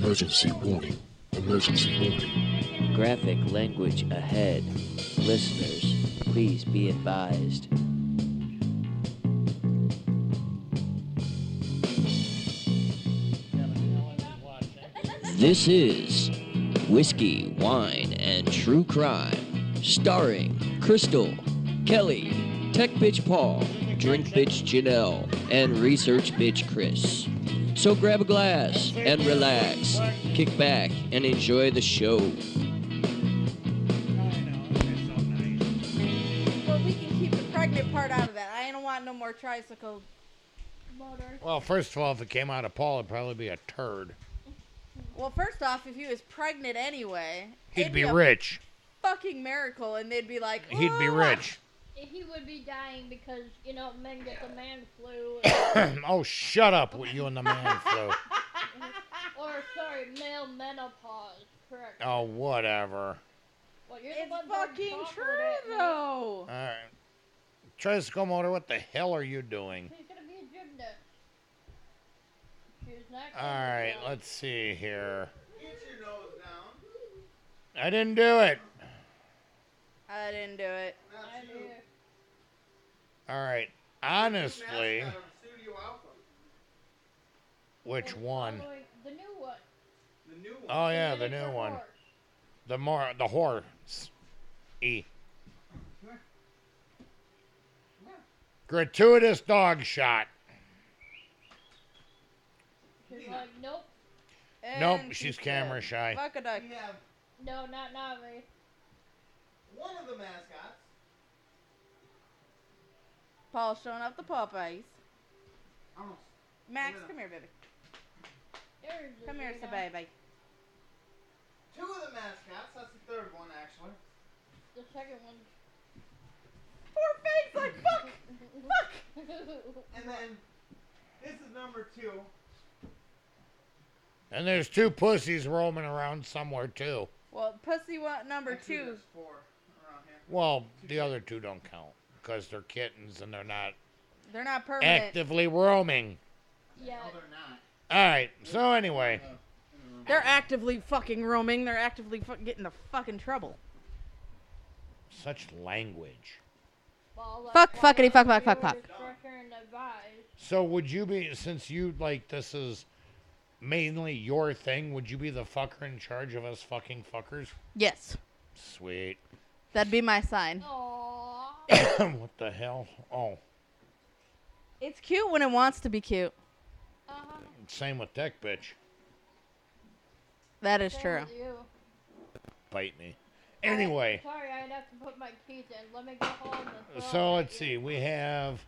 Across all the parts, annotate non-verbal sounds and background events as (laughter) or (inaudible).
Emergency warning. Emergency warning. Graphic language ahead. Listeners, please be advised. This is Whiskey, Wine, and True Crime, starring Crystal, Kelly, Tech Bitch Paul, Drink Bitch Janelle, and Research Bitch Chris. So grab a glass and relax, kick back, and enjoy the show. Well, we can keep the pregnant part out of that. I don't want no more tricycle motor. Well, first of all, if it came out of Paul, it'd probably be a turd. Well, first off, if he was pregnant anyway, He'd it'd be a rich. Fucking miracle, and they'd be like, He'd be rich. He would be dying because, you know, men get the man flu. (coughs) oh, shut up with you and the man (laughs) flu. or, sorry, male menopause. Correct. Oh, whatever. Well, you're It's the one fucking true, at me. though. All right. Tricycle motor, what the hell are you doing? He's gonna be a gymnast. She's not All gonna right, go. let's see here. Get your nose down. I didn't do it. I didn't do it. I That's do. you. All right. Honestly, mascot of Studio Alpha. which Oh, one? Oh, wait, The new one. The new one. Oh yeah, the miniature new one. horse. The more the horse. E. Gratuitous dog shot. Like, nope, Nope, And she's camera shy. Fuck a duck. We have no, not Navi. one of the mascots. Paul's showing off the puppies. Almost. Max, Yeah. come here, baby. There's Come here, Zena. so baby. Two of the mascots. That's the third one, actually. The second one. Poor face, like fuck, fuck. (laughs) And then this is number two. And there's two pussies roaming around somewhere too. Well, pussy what number Actually, two. there's four around here. Well, the other two don't count because they're kittens and they're not They're not permanent. actively roaming. yeah. No, they're not. All right. So anyway, uh, uh, They're actively fucking roaming. They're actively fu- getting the fucking trouble. such language. Well, Fuck, why fuckity, fuck, not fuck, fuck, were discretion and advise? So would you be since you like this is mainly your thing? Would you be the fucker in charge of us fucking fuckers? Yes, Sweet. that'd be my sign. Aww. (coughs) what the hell? Oh, It's cute when it wants to be cute. Uh-huh. same with Tech Bitch. That is Same true. with you. Bite me. Anyway, Sorry, I'd have to put my keys in. Let me go home and so let's see. you. We have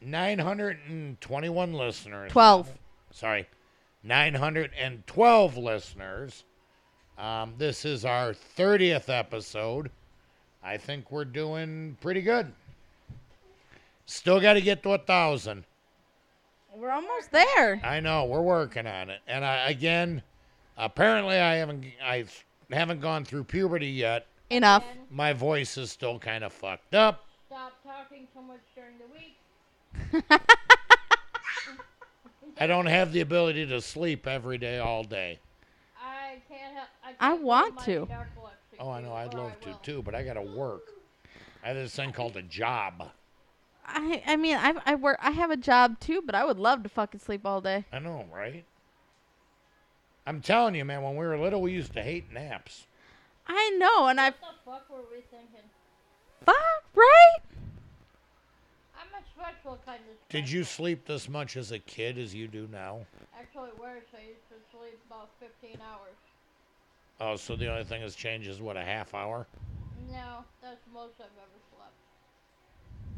921 listeners. Twelve. Sorry, 912 listeners. Um, this is our 30th episode. I think we're doing pretty good. Still got to get to a thousand. We're almost there. I know we're working on it, and I, again, apparently I haven't I haven't gone through puberty yet. Enough. My voice is still kind of fucked up. stop talking so much during the week. (laughs) I don't have the ability to sleep every day, all day. I can't help. I, I can't want my to. Narcolepsy Oh, I know. I'd love to too, but I gotta work. I have this thing called a job. I I mean I I work I have a job too, but I would love to fucking sleep all day. I know, right? I'm telling you, man. When we were little, we used to hate naps. I know, and I What the fuck were we thinking? fuck right. I'm a special kind of. Did you sleep this much as a kid as you do now? Actually, worse. I used to sleep about 15 hours. Oh, so the only thing that's changed is what a half hour. No, that's the most I've ever slept.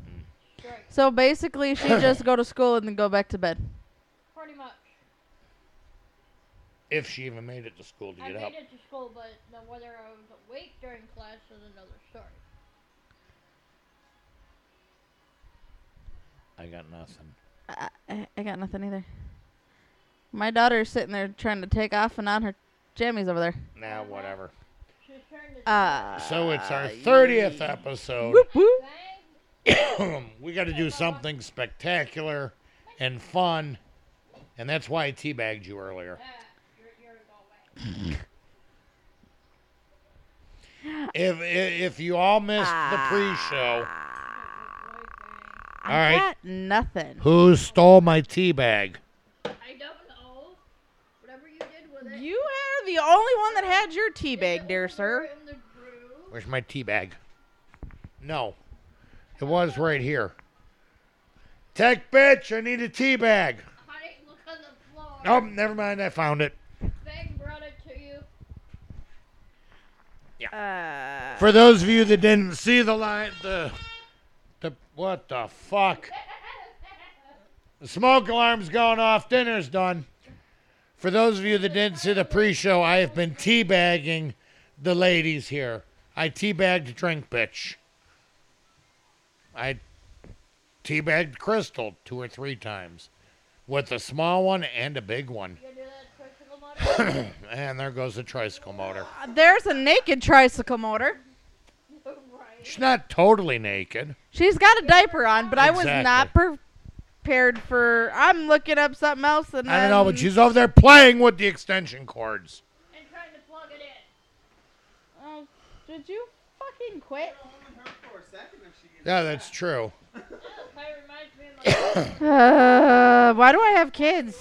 Hmm. Straight, So basically, she (coughs) just go to school and then go back to bed. pretty much. If she even made it to school to I get made up. it to school, but now whether I was awake during class is another story. I got nothing. I, I, I got nothing either. My daughter's sitting there trying to take off and on her jammies over there. Nah, whatever. She's turned to Uh, So it's our 30th episode. whoop, whoop. (coughs) we got to do something spectacular and fun, and that's why I teabagged you earlier. (coughs) If, if if you all missed the pre-show, I All right. got nothing. who stole my tea bag? I don't know. Whatever you did with it. You are the only one that had your tea bag, dear sir. In the groove. Where's my tea bag? No, it was right here. Tech bitch, I need a tea bag. Honey, look on the floor. Oh, never mind. I found it. Bang brought it to you. Uh, For those of you that didn't see the line, the the what the fuck? (laughs) The smoke alarm's going off. Dinner's done. For those of you that didn't see the pre-show, I have been teabagging the ladies here. I teabagged Drink Bitch. I teabagged Crystal two or three times, with a small one and a big one. You do that tricycle motor? (coughs) And there goes the tricycle motor. Uh, there's a naked tricycle motor. She's not totally naked. She's got a diaper on, but I was Exactly. not prepared for. I'm looking up something else, and I don't know, but she's over there playing with the extension cords. And trying to plug it in. Oh, did you fucking quit? Only her for a second if she gets Yeah, that's true. This kind of reminds me of my (coughs) Uh, why do I have kids?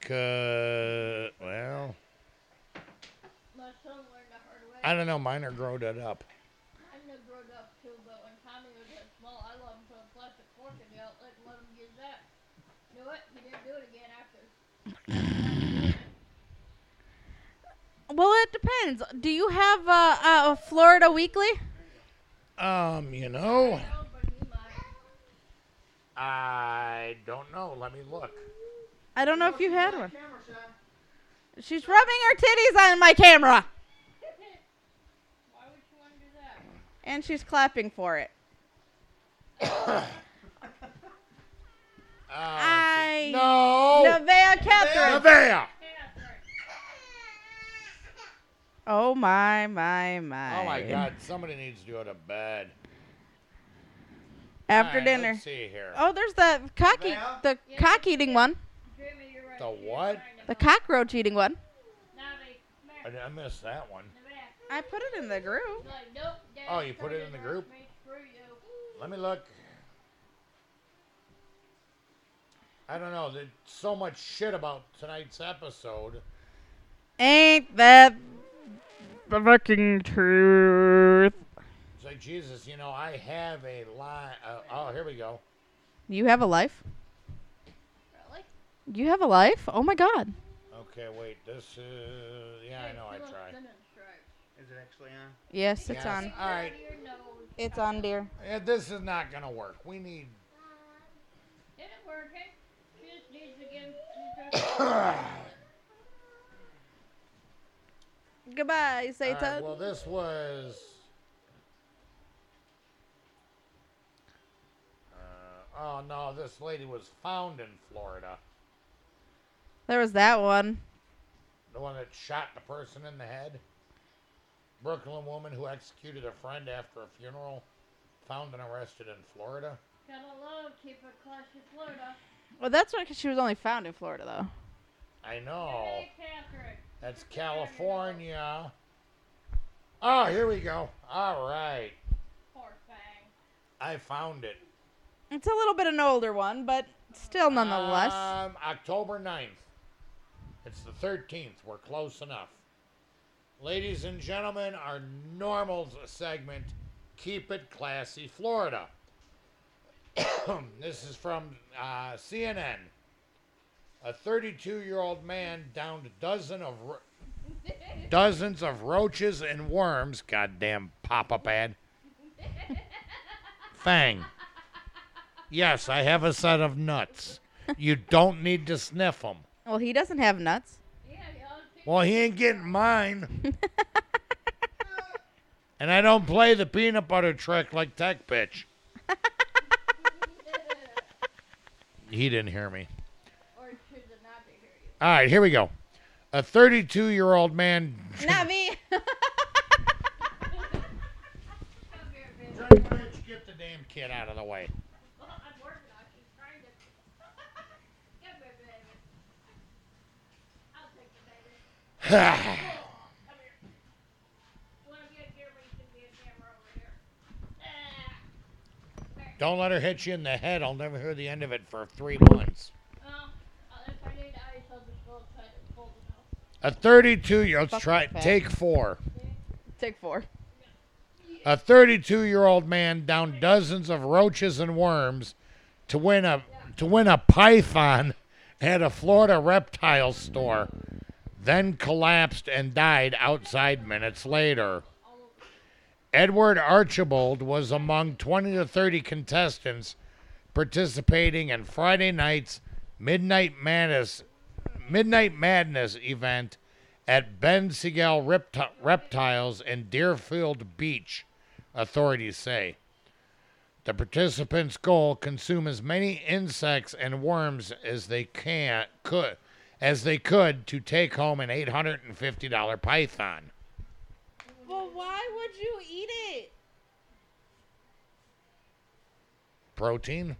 Cause, well, My son learned the hard way. I don't know. Mine are growed it up. I knew growing up too, but when Tommy was that small, I let him put a plastic fork in the outlet and let him use that. You know what? He didn't do it again after. Well, it depends. Do you have uh, a Florida Weekly? Um, you know, No, but he might. I don't know. Let me look. I don't know if you had one. She's rubbing her titties on my camera, Why would you want to do that? and she's clapping for it. (coughs) (coughs) (coughs) I no. Nevaeh Catherine. Nevaeh. Catherine. Oh my my my. Oh my God! Somebody needs to go to bed. After All right, dinner. Let's see here. Oh, there's the cock eat, Nevaeh? the Yeah. cock eating one, Jimmy, you're right. The She is what? trying to the help. cockroach eating one. Navi, I, come. I missed that one. Navi. I put it in the group. Like, nope, Dad, Oh, you put it in the group? hurt me, Screw you. Let me look. I don't know. There's so much shit about tonight's episode. Ain't that the fucking truth? It's like Jesus, you know, I have a life. Uh, oh, here we go. You have a life? Really? You have a life? Oh my god. Okay, wait. This is. Yeah, I know. I try. thin and stripes. Is it actually on? Yes, it's Yes. on. All right. Out of your nose. It's on, dear. Yeah, this is not gonna work. We need. Did it work? Hey, she just needs to give. (coughs) Goodbye, All Satan. right, well, this was. Uh, oh no, this lady was found in Florida. there was that one. The one that shot the person in the head. Brooklyn woman who executed a friend after a funeral, found and arrested in Florida. Gotta love, keep it classy, Florida. Well, that's why she was only found in Florida, though. I know. That's California. Oh, here we go. All right. Poor thing. I found it. It's a little bit an older one, but still nonetheless. Um, October 9th. It's the 13th. We're close enough. Ladies and gentlemen, our normal segment, Keep It Classy, Florida. (coughs) this is from uh, CNN. A 32 year old man downed a dozen of ro- dozens of roaches and worms. Goddamn pop up ad. Fang. Yes, I have a set of nuts. You don't need to sniff them. well, he doesn't have nuts. Yeah, y'all keep Well, he ain't getting mine. (laughs) and I don't play the peanut butter trick like Tech Bitch. He didn't hear me. or choose not to hear you. All right, here we go. A 32 year old man. (laughs) Not me. (laughs) Come here, baby. Drink bitch, get the damn kid out of the way. Well, (laughs) (sighs) I'm working on it. She's trying to. Come here, baby. Wanna be a camera, you can be a camera over here. Ah. Don't let her hit you in the head. I'll never hear the end of it for three months. Um, uh, if I need ice, I'll just go outside and pull them out. A 32 year old, Fuck try, that. take four. Take four. A 32 year old man downed dozens of roaches and worms to win a to win a python at a Florida reptile store, then collapsed and died outside minutes later. Edward Archibald was among 20 to 30 contestants participating in Friday night's Midnight Madness Midnight Madness event at Ben Repti- Reptiles in Deerfield Beach, authorities say. The participants' goal consume as many insects and worms as they can could as they could to take home an $850 python. Well, why would you eat it? Protein?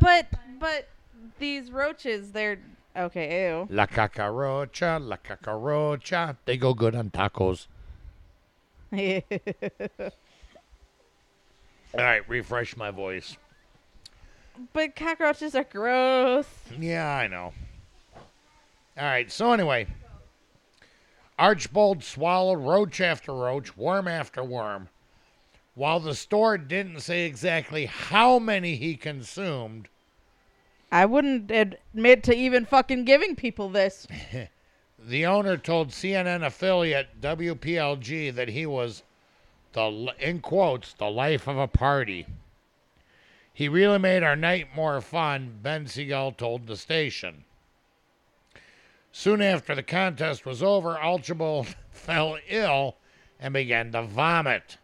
But but these roaches, they're okay. Ew. La cacarocha, la cacarocha. They go good on tacos. (laughs) All right, refresh my voice. but cockroaches are gross. Yeah, I know. All right, so anyway, Archbold swallowed roach after roach, worm after worm. While the store didn't say exactly how many he consumed, I wouldn't admit to even fucking giving people this. (laughs) the owner told CNN affiliate WPLG that he was the in quotes the life of a party. He really made our night more fun, Ben Siegel told the station. Soon after the contest was over, Archibald (laughs) fell ill and began to vomit.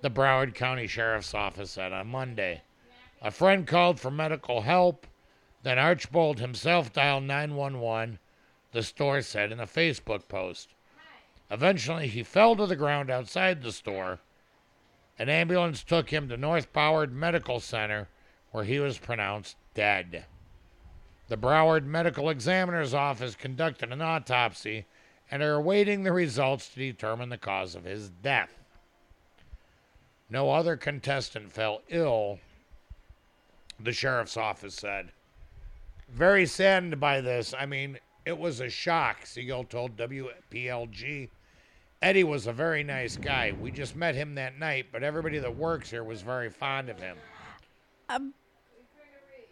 The Broward County Sheriff's Office said on Monday. A friend called for medical help. Then Archibald himself dialed 911, the store said in a Facebook post. Eventually, he fell to the ground outside the store. An ambulance took him to North Broward Medical Center, where he was pronounced dead. The Broward Medical Examiner's Office conducted an autopsy and are awaiting the results to determine the cause of his death. No other contestant fell ill, the sheriff's office said. Very saddened by this. I mean, it was a shock, Siegel told WPLG. Eddie was a very nice guy. We just met him that night, but everybody that works here was very fond of him. Um,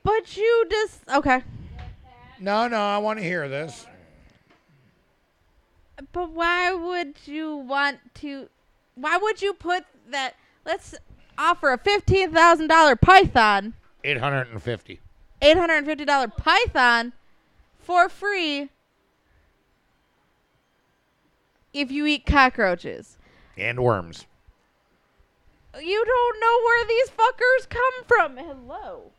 but you just okay. No, no, I want to hear this. But why would you want to? Why would you put that? Let's offer a fifteen thousand dollar python, 850. eight hundred and fifty dollar python, for free. If you eat cockroaches, And worms. you don't know where these fuckers come from. Hello.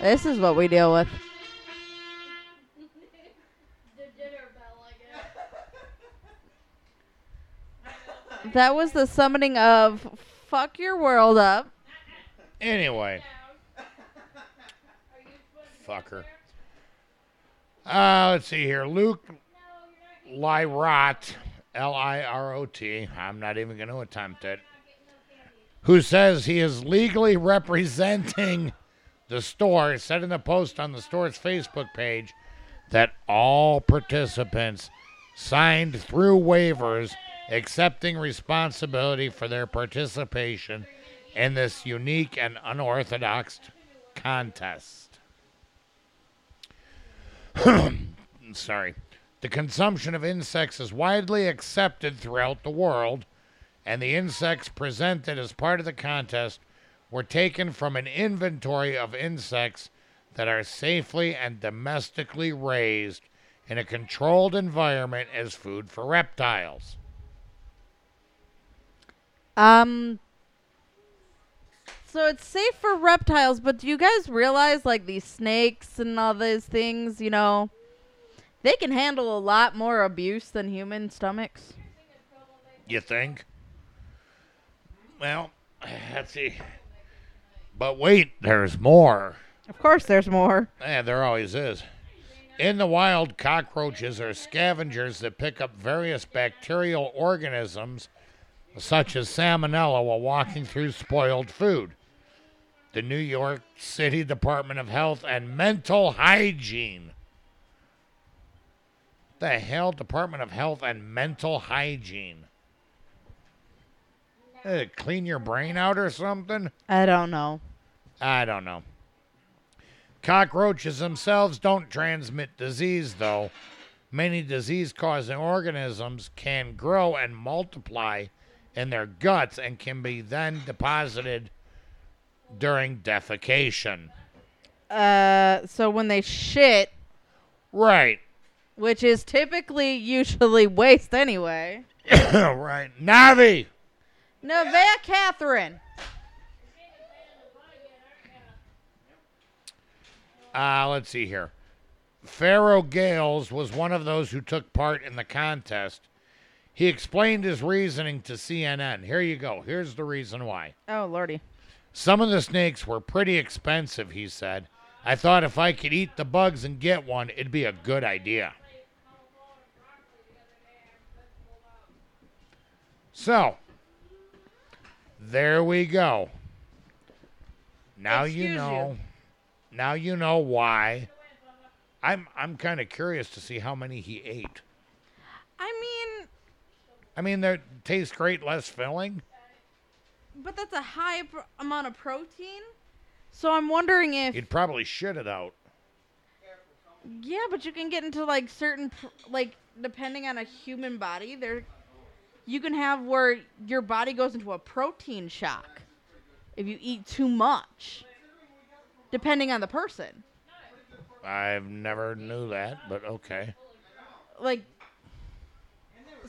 This is what we deal with. The dinner bell, I guess. That was the summoning of fuck your world up. Anyway, fucker. Uh, let's see here. Luke Lirot, L I R O T, I'm not even going to attempt it, who says he is legally representing the store, said in the post on the store's Facebook page that all participants signed through waivers accepting responsibility for their participation in this unique and unorthodox contest. (clears throat) Sorry. The consumption of insects is widely accepted throughout the world, and the insects presented as part of the contest were taken from an inventory of insects that are safely and domestically raised in a controlled environment as food for reptiles. Um. So it's safe for reptiles, but do you guys realize like these snakes and all those things, you know, they can handle a lot more abuse than human stomachs. You think? Well, (sighs) let's see. But wait, there's more. Of course, there's more. Yeah, there always is. In the wild, cockroaches are scavengers that pick up various bacterial organisms, such as salmonella, while walking through spoiled food. The New York City Department of Health and Mental Hygiene. The hell, Department of Health and Mental Hygiene. Eh, clean your brain out or something? I don't know. I don't know. Cockroaches themselves don't transmit disease, though. Many disease causing organisms can grow and multiply in their guts and can be then deposited during defecation. Uh, so when they shit, Right. which is typically usually waste anyway. (coughs) right. Navi! Nevaeh Catherine. Uh, let's see here. Pharaoh Gales was one of those who took part in the contest. He explained his reasoning to CNN. Here you go. Here's the reason why. Oh lordy. Some of the snakes were pretty expensive, he said. I thought if I could eat the bugs and get one, it'd be a good idea. So, there we go. Now Excuse you. know. Now you know why. I'm I'm kind of curious to see how many he ate. I mean, I mean, they taste great, less filling. but that's a high amount of protein. So I'm wondering if You'd probably shit it out. yeah, but you can get into like certain pr- like depending on a human body, there you can have where your body goes into a protein shock if you eat too much. Depending on the person. I've never knew that, but okay. like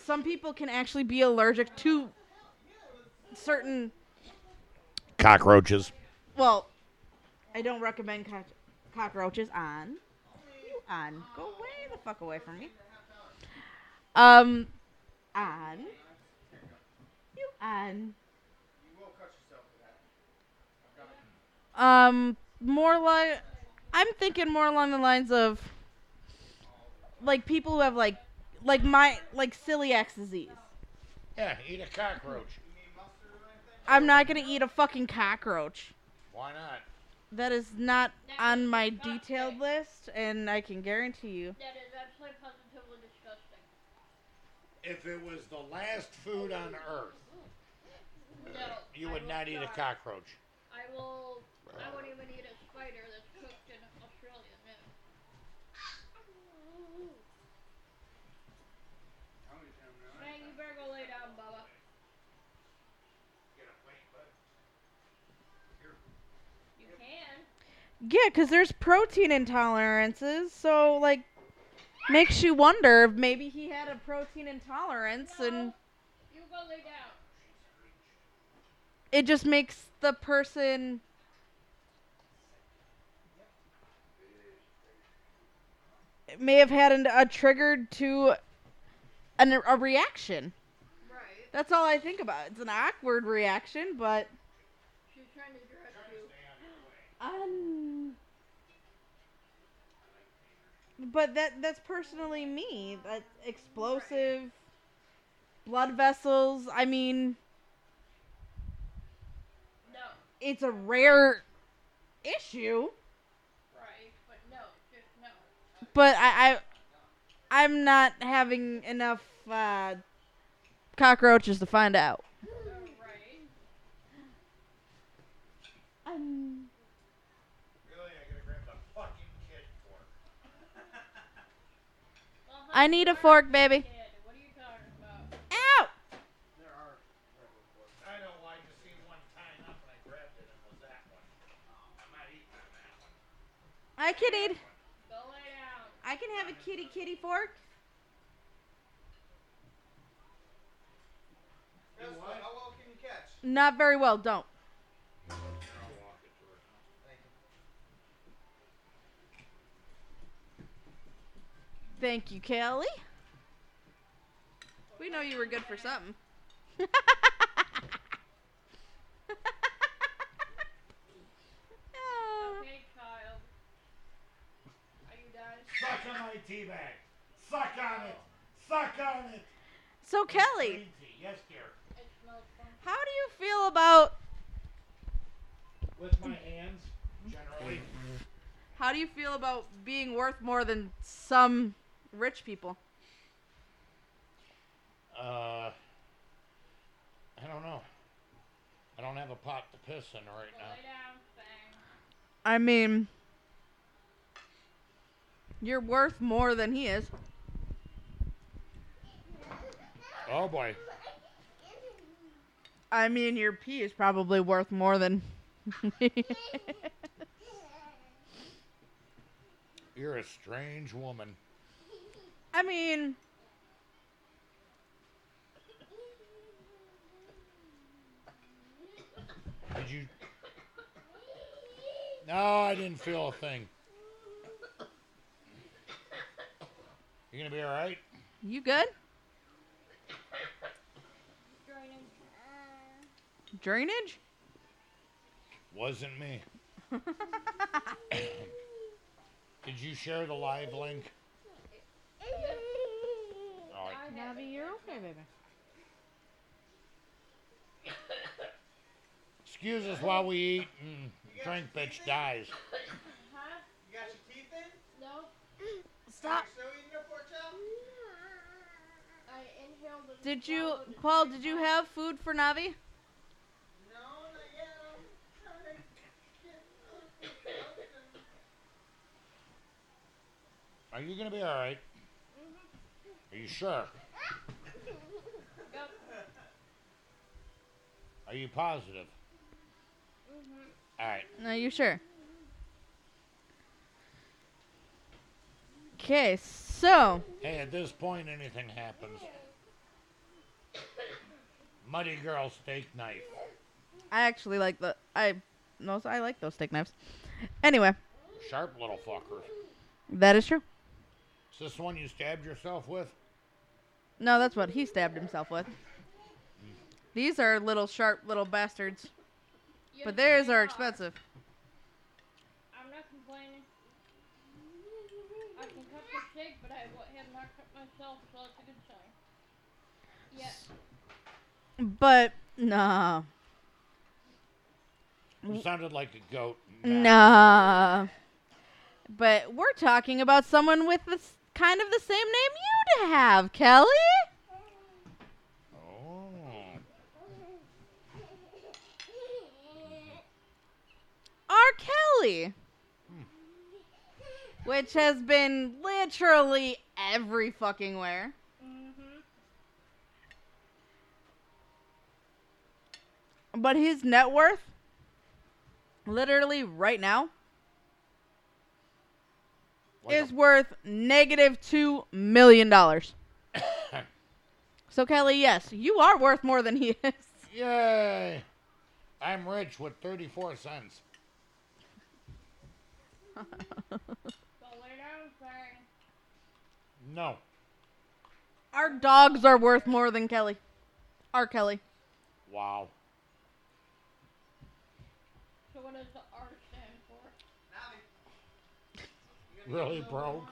some people can actually be allergic to certain Cockroaches. well i don't recommend cock- cockroaches on you on go way the fuck away from me um on you on um more like i'm thinking more along the lines of like people who have like like my like celiac disease Yeah, eat a cockroach. i'm not gonna eat a fucking cockroach Why not? that is not on my detailed list and i can guarantee you That is absolutely positively disgusting. If it was the last food on earth, No. you I would will not eat a not. cockroach. I will. I won't even eat a spider that's cooked in Australia. No. Man, you better go lay down, Bubba. You can. yeah because there's protein intolerances so like makes you wonder if maybe he had a protein intolerance and You go lay down. it just makes the person may have had an, a triggered to an, a reaction. Right. that's all i think about. It's an awkward reaction but She's trying to dress you. um but that that's personally me. That explosive. Blood vessels. I mean No. it's a rare issue Right. But no. Just no. But I, I I'm not having enough uh, cockroaches to find out. Um, I gotta grab the fucking kid fork. Well, I need a fork, baby. Kid, what are you talking about? Ow! I know, I just seen one tying up and I grabbed it and it was that one. I'm not eating on that one. I can eat. Go lay down. I can have a kitty kitty fork. How well can you catch? Not very well. Don't. Thank you, Kelly. We know you were good for something. (laughs) my tea bag. Suck on it. Suck on it. So Kelly, Yes, dear. It smells fun. how do you feel about With my hands, generally. how do you feel about being worth more than some rich people? Uh, I don't know. I don't have a pot to piss in right now. lay down, thing. I mean, you're worth more than he is. Oh boy. I mean, your pee is probably worth more than. (laughs) You're a strange woman. I mean, Did you? No, I didn't feel a thing. You gonna be all right? you good? Draining. Drainage? Wasn't me. (laughs) Did you share the live link? All right. I you're okay, baby. Excuse us while we eat and drink, bitch dies. Huh? You got your teeth in? No. Stop. Still eating your pork chop? I inhaled it. Did you. Paul? Did you have food for Navi? No, not yet. I'm trying to get something. Are you gonna be all right? Are you sure? (laughs) Yep. Are you positive? All right. Are you sure? Okay, so Hey, at this point, anything happens. Muddy girl steak knife. I actually like the I no, I like those steak knives. Anyway, Sharp little fucker. that is true. Is this the one you stabbed yourself with? No, that's what he stabbed himself with. These are little sharp little bastards, but theirs are expensive. I'm not complaining. I can cut the steak, but I wa- have not cut myself, so it's a good sign. Yeah. But nah, You sounded like a goat. nah. But we're talking about someone with this kind of the same name you to have, Kelly. Oh. R. Kelly. Hmm. Which has been literally every fucking where. Mm-hmm. But his net worth, literally right now, Like is a- worth negative $2 million. (coughs) so, Kelly, yes, you are worth more than he is. Yay! I'm rich with 34 cents. (laughs) So lay down, thing. No. Our dogs are worth more than Kelly. Our Kelly. Wow. So what does the R stand for? Navi. Really get broke?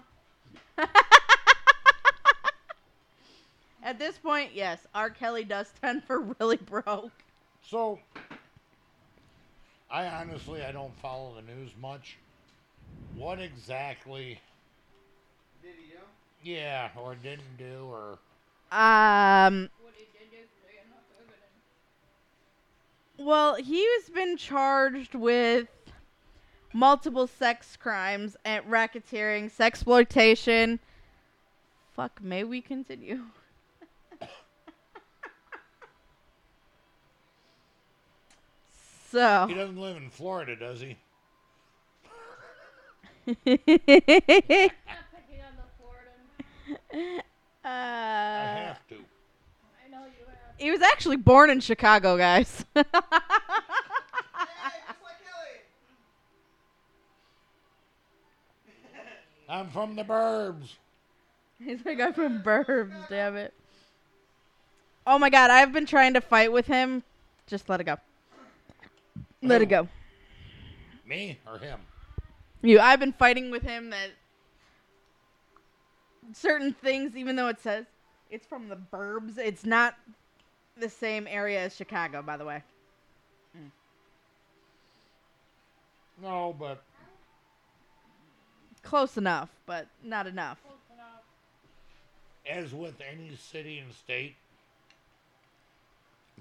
(laughs) At this point, yes, R. Kelly does stand for really broke. So, I honestly I don't follow the news much. What exactly? Did he do? Yeah, or didn't do, or Um, What he did yesterday, enough evidence. well, he's been charged with multiple sex crimes and racketeering, sexploitation. Fuck, may we continue? so, he doesn't live in Florida, does he? (laughs) Not picking on the Floridan. uh, I uh, have to. I know you have. he was actually born in Chicago, guys. Hey, just like Kelly. I'm from the burbs. He's the guy from Burbs, damn it. Oh my god, I've been trying to fight with him. Just let it go. Let it go. Me or him? You, I've been fighting with him that certain things, even though it says it's from the burbs, it's not the same area as Chicago, by the way. Mm. No, but Close enough, but not enough. Enough. as with any city and state,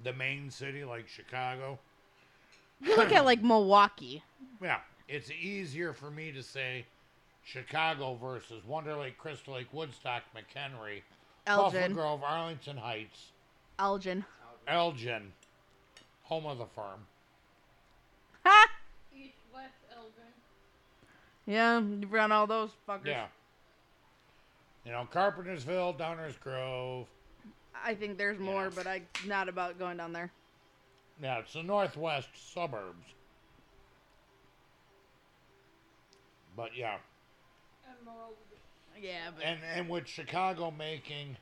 the main city like Chicago, You look at like Milwaukee. yeah, it's easier for me to say Chicago versus Wonder Lake, Crystal Lake, Woodstock, McHenry, Buffalo Elgin. Grove, Arlington Heights, Elgin. Elgin, home of the firm. Ha! East, west, Elgin. Yeah, you've run all those fuckers. Yeah. You know, Carpentersville, Downers Grove. I think there's more, Yeah. but I'm not about going down there. Yeah, it's the northwest suburbs. But yeah, Emerald. Yeah, but and and with Chicago making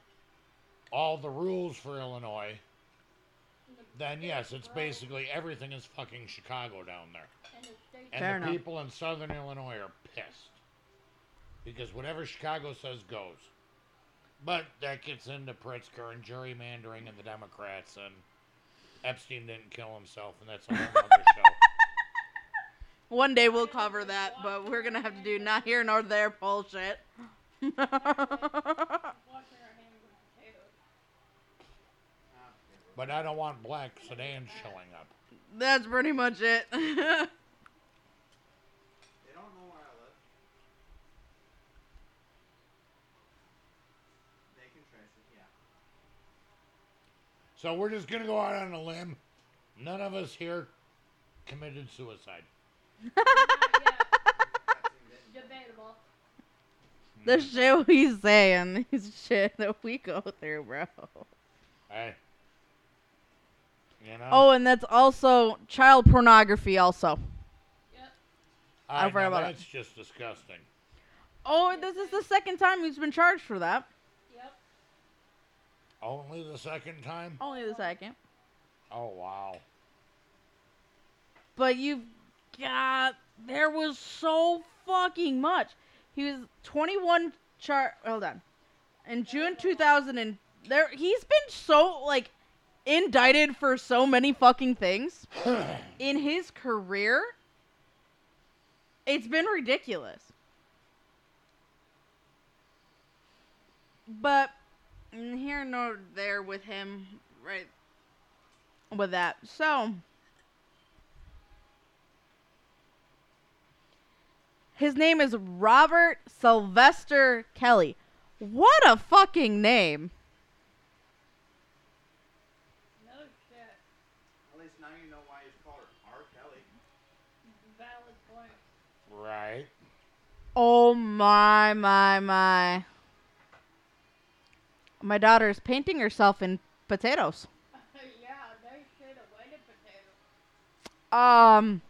all the rules for Illinois, then yes, it's basically everything is fucking Chicago down there. And the. And Fair the enough. people in southern Illinois are pissed. Because whatever Chicago says goes. But that gets into Pritzker and gerrymandering and the Democrats and Epstein didn't kill himself and that's a whole (laughs) other show. One day we'll cover that, but we're gonna have to do not here nor there bullshit. Washing our hands with potatoes. But I don't want black sedans showing up. That's pretty much it. (laughs) They don't know where I live. They can trace it, yeah. So we're just gonna go out on a limb. None of us here committed suicide. Not yet. That seemed it. Debatable. the shit we saying, these shit that we go through, bro. Hey. You know? Oh, and that's also child pornography, also. Yep. Right, I forgot about it. that's just disgusting. Oh, this is the second time he's been charged for that. Yep. Only the second time? Only the second. Oh wow. But you've got there was so fucking much. He was 21 char hold on. In June 2000 and there he's been so like indicted for so many fucking things (clears throat) in his career. It's been ridiculous. But here nor there with him right with that. So His name is Robert Sylvester Kelly. What a fucking name. No shit. At least now you know why he's called R. Kelly. Valid point. Right. Oh my, my, my. My daughter is painting herself in potatoes. (laughs) yeah, they should have waited potato. Um,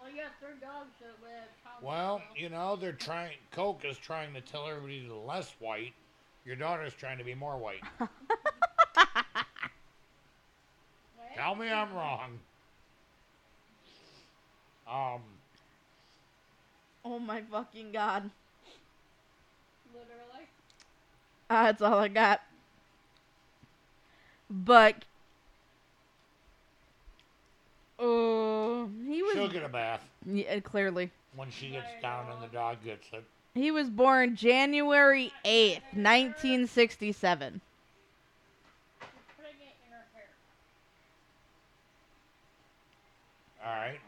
Well, you got three dogs that live. How Well, you know, they're trying Coke is trying to tell everybody to less white. Your daughter's trying to be more white. (laughs) Tell me I'm wrong. Um oh my fucking god. Literally. Uh, that's all I got. But, oh, he was. she'll was get a bath yeah, clearly. When she gets down and the dog gets it. He was born January 8th, 1967. Just putting it in her hair. Alright.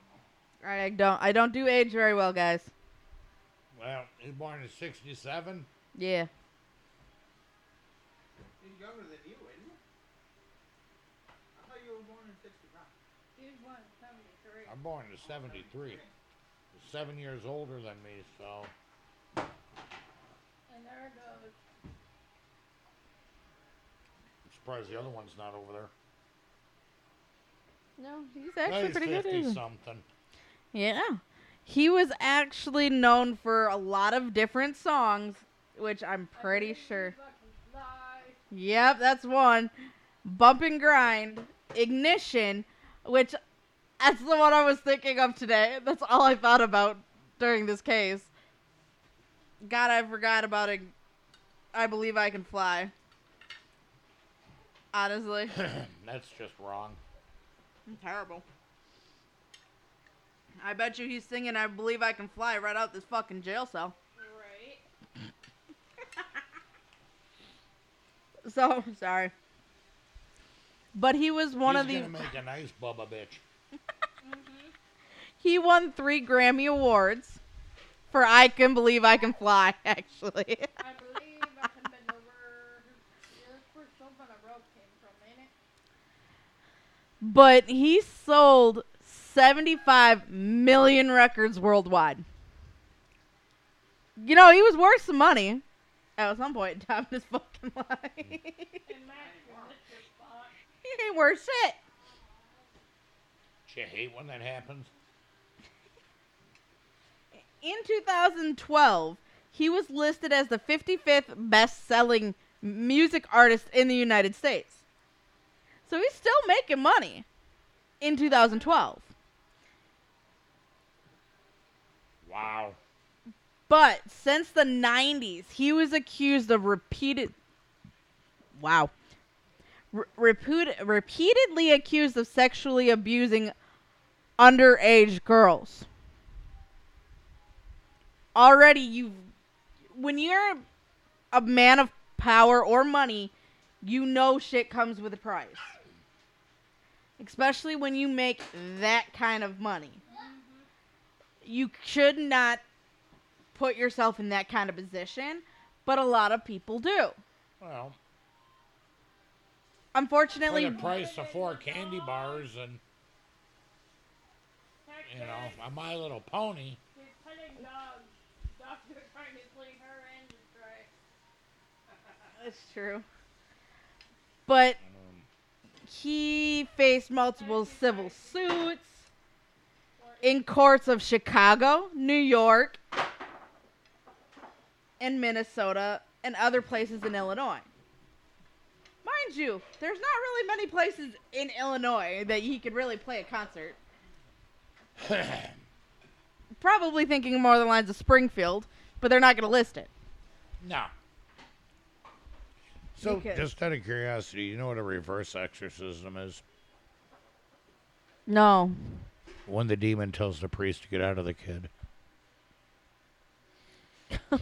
I don't I don't do age very well, guys. Well, he's born in sixty seven. Yeah. He's younger than you, isn't he? I thought you were born in 65. She was born in 73. I'm born in seventy three. He's seven years older than me, so And there it goes. I'm surprised the other one's not over there. No, he's actually he's pretty good. fifty isn't he? something. Yeah. He was actually known for a lot of different songs, which I'm pretty sure. Yep, that's one. Bump and Grind, Ignition, which that's the one I was thinking of today. That's all I thought about during this case. God, I forgot about it. I believe I can fly. Honestly, (clears throat) That's just wrong. terrible. I bet you he's singing "I Believe I Can Fly" right out this fucking jail cell. Right. (laughs) So sorry, but he was one He's of the. gonna make a nice Bubba bitch. He won three Grammy awards for "I Can Believe I Can Fly." (laughs) Actually, I believe I can bend over. That's where something I wrote came from, ain't it? but he sold 75 million records worldwide. You know, he was worth some money at some point in time in his fucking life. And Max, you missed your spot. he ain't worth shit. You hate when that happens. In 2012, he was listed as the 55th best selling music artist in the United States. So he's still making money in 2012. Wow. But since the 90s, he was accused of repeated. Wow. Re- reputed, repeatedly accused of sexually abusing underage girls. Already, you. When you're a man of power or money, you know shit comes with a price. Especially when you make that kind of money. You should not put yourself in that kind of position, but a lot of people do. Well, Unfortunately, for the price of four candy bars and you know a My Little Pony. She's petting dogs. Dogs are trying to clean her and destroy. It's true. But he faced multiple civil suits in courts of Chicago, New York, and Minnesota, and other places in Illinois. Mind you, there's not really many places in Illinois that he could really play a concert. (coughs) Probably thinking more the lines of Springfield, but they're not going to list it. No. So, Because- just out of curiosity, you know what a reverse exorcism is? No. When the demon tells the priest to get out of the kid. (laughs)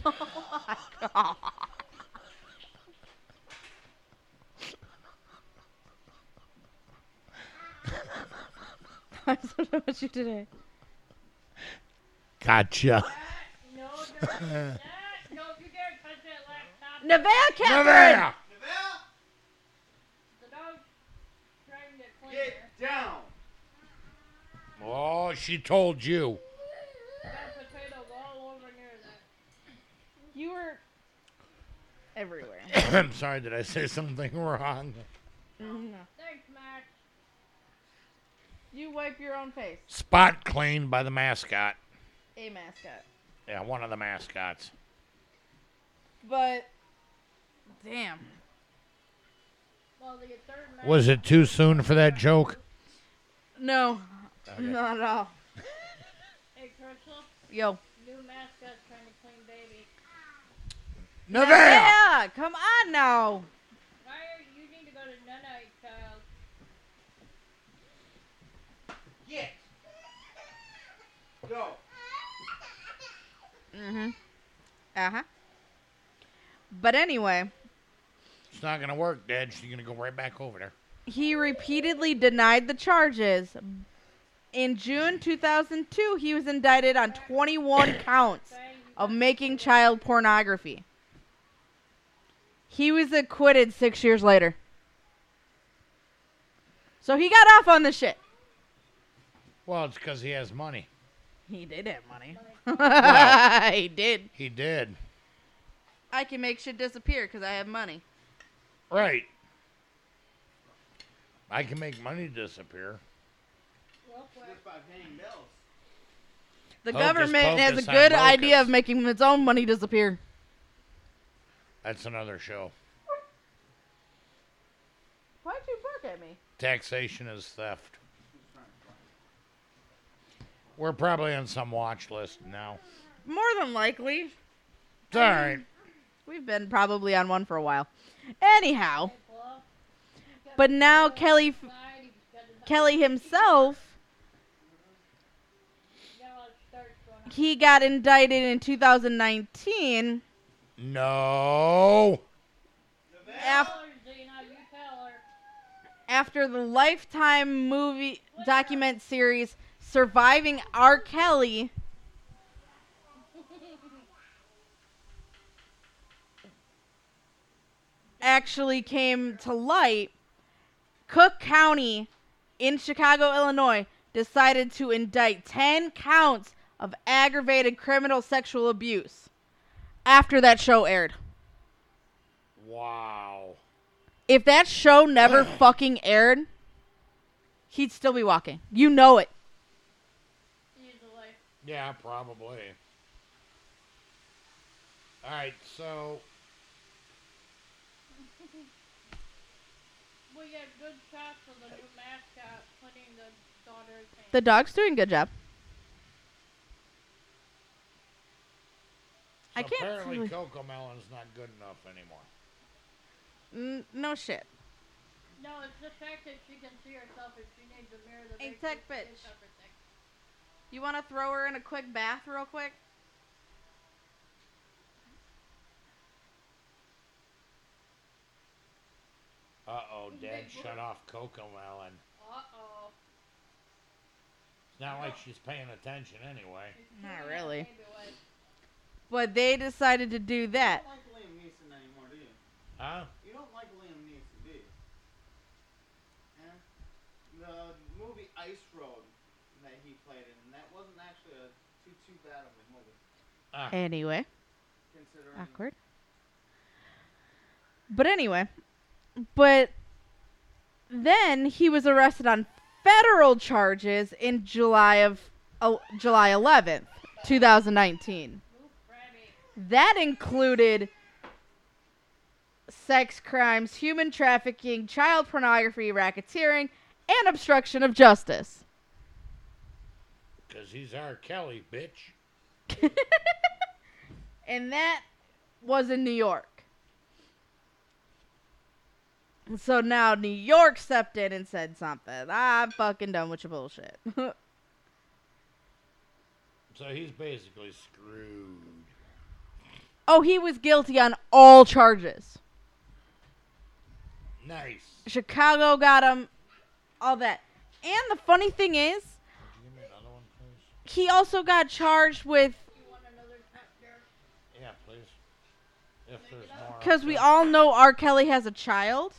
I don't know what you did. Gotcha. (laughs) No, don't. No, you dare touch that laptop, Nevaeh Catherine! Nevaeh! Neville, the dog's trying to clean get down. Oh, she told you. Got potatoes all over near that. You were everywhere. (coughs) I'm sorry, did I say something (laughs) wrong? no. Thanks, Max. You wipe your own face. Spot cleaned by the mascot. A mascot. Yeah, one of the mascots. But damn. Well, the third Max. Was it too soon for that joke? No. Okay. Not at all. Hey, Crystal, Yo. new mascot's trying to clean baby. Nevaeh! Yeah, come on now. Why are you need to go to Nunite, child? Get. Go. Mm-hmm. Uh-huh. But anyway, It's not gonna work, Dad. She's gonna go right back over there. he repeatedly denied the charges. In June 2002, he was indicted on 21 (coughs) counts of making child pornography. He was acquitted six years later. So he got off on the shit. Well, it's because he has money. He did have money. Well- (laughs) he did. He did. I can make shit disappear because I have money. Right. I can make money disappear. real quick. By paying bills. The Hocus government has a pocus, I'm good idea of making its own money disappear. That's another show. Why'd you bark at me? Taxation is theft. We're probably on some watch list now. More than likely. It's all right. We've been probably on one for a while. Anyhow, but now Kelly Kelly himself he got indicted in 2019 No. af- after the Lifetime movie document series Surviving R. Kelly actually came to light. Cook County in Chicago, Illinois decided to indict 10 counts of aggravated criminal sexual abuse after that show aired. Wow. If that show never fucking aired, he'd still be walking. You know it. Yeah, probably. All right, so We get good shots of the new mascot putting the daughter's hand. The dog's doing a good job. I can't apparently really- Coco Melon's not good enough anymore. N- no shit. No, it's the fact that she can see herself if she needs a mirror. that Hey, makes tech it- bitch. You want to throw her in a quick bath, real quick? Uh oh, Dad shut off Coco Melon. Uh-oh. It's not like she's paying attention anyway. Not really. But they decided to do that. You don't like Liam Neeson anymore, do you? Huh? You don't like Liam Neeson, do you? Yeah? The movie Ice Road that he played in, that wasn't actually a too too bad of a movie, Ah, Anyway, considering. awkward. But anyway, but then he was arrested on federal charges in July of oh, July 11th, 2019. That included sex crimes, human trafficking, child pornography, racketeering, and obstruction of justice. Because he's R. Kelly, bitch. (laughs) and that was in New York. So now New York stepped in and said something. I'm fucking done with your bullshit. (laughs) So he's basically screwed. oh, he was guilty on all charges. Nice. Chicago got him, all that. And the funny thing is, Would you give me another one, he also got charged with You want another cup there? Yeah, please. If there's more. because we all know R. Kelly has a child.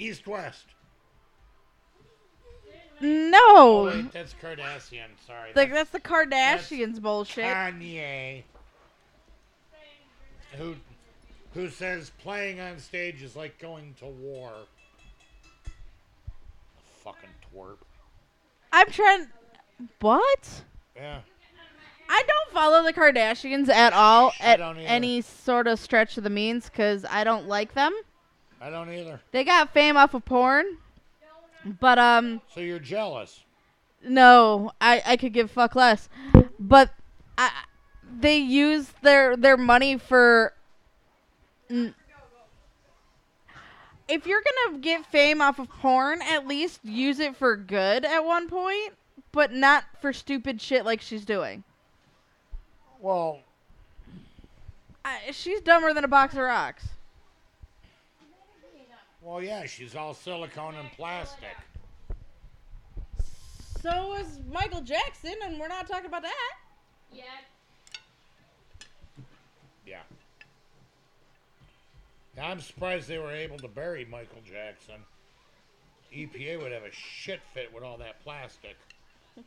East West. Oh, No, wait, that's Kardashian. Sorry. like that's the Kardashians bullshit. Kanye. Who, who says playing on stage is like going to war. Fucking twerp. I'm trying. What? Yeah. I don't follow the Kardashians at all I at any sort of stretch of the means because I don't like them. I don't either. They got fame off of porn, but um, So you're jealous. no, I I could give fuck less. But I, they use their their money for. n- If you're gonna get fame off of porn, at least use it for good at one point, but not for stupid shit like she's doing. Well, I, she's dumber than a box of rocks. Well, yeah, she's all silicone and plastic. So was Michael Jackson, and we're not talking about that. Yeah. Yeah. I'm surprised they were able to bury Michael Jackson. EPA would have a shit fit with all that plastic. It's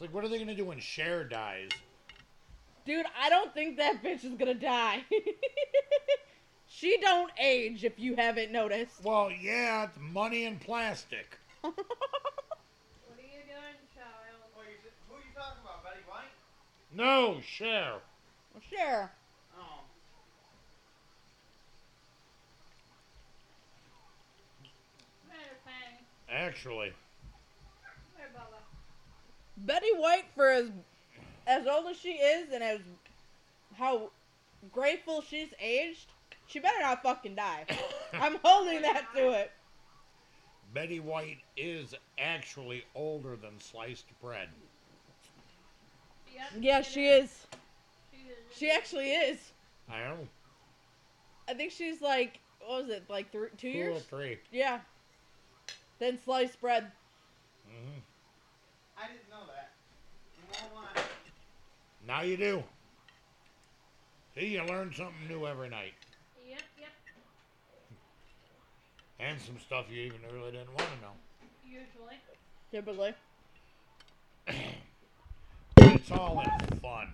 like, what are they going to do when Cher dies? Dude, I don't think that bitch is gonna die. (laughs) she don't age, if you haven't noticed. Well, yeah, it's money and plastic. (laughs) What are you doing, child? Oh, you, who are you talking about, Betty White? No, Cher. sure. Oh. Come here, Actually, Come here, Bubba. Betty White, for as as old as she is and as how grateful she's aged, she better not fucking die. (laughs) I'm holding that to it. Betty White is actually older than sliced bread. Yep, Yeah, she is. She is. She actually is. I don't know. I think she's like, what was it, like three, two Two or years? three. Yeah. Then sliced bread. Mm-hmm. I didn't know that. You won't lie. Now you do. See, you learn something new every night. Yep, yep. And some stuff you even really didn't want to know. Usually. Typically. It's all in fun.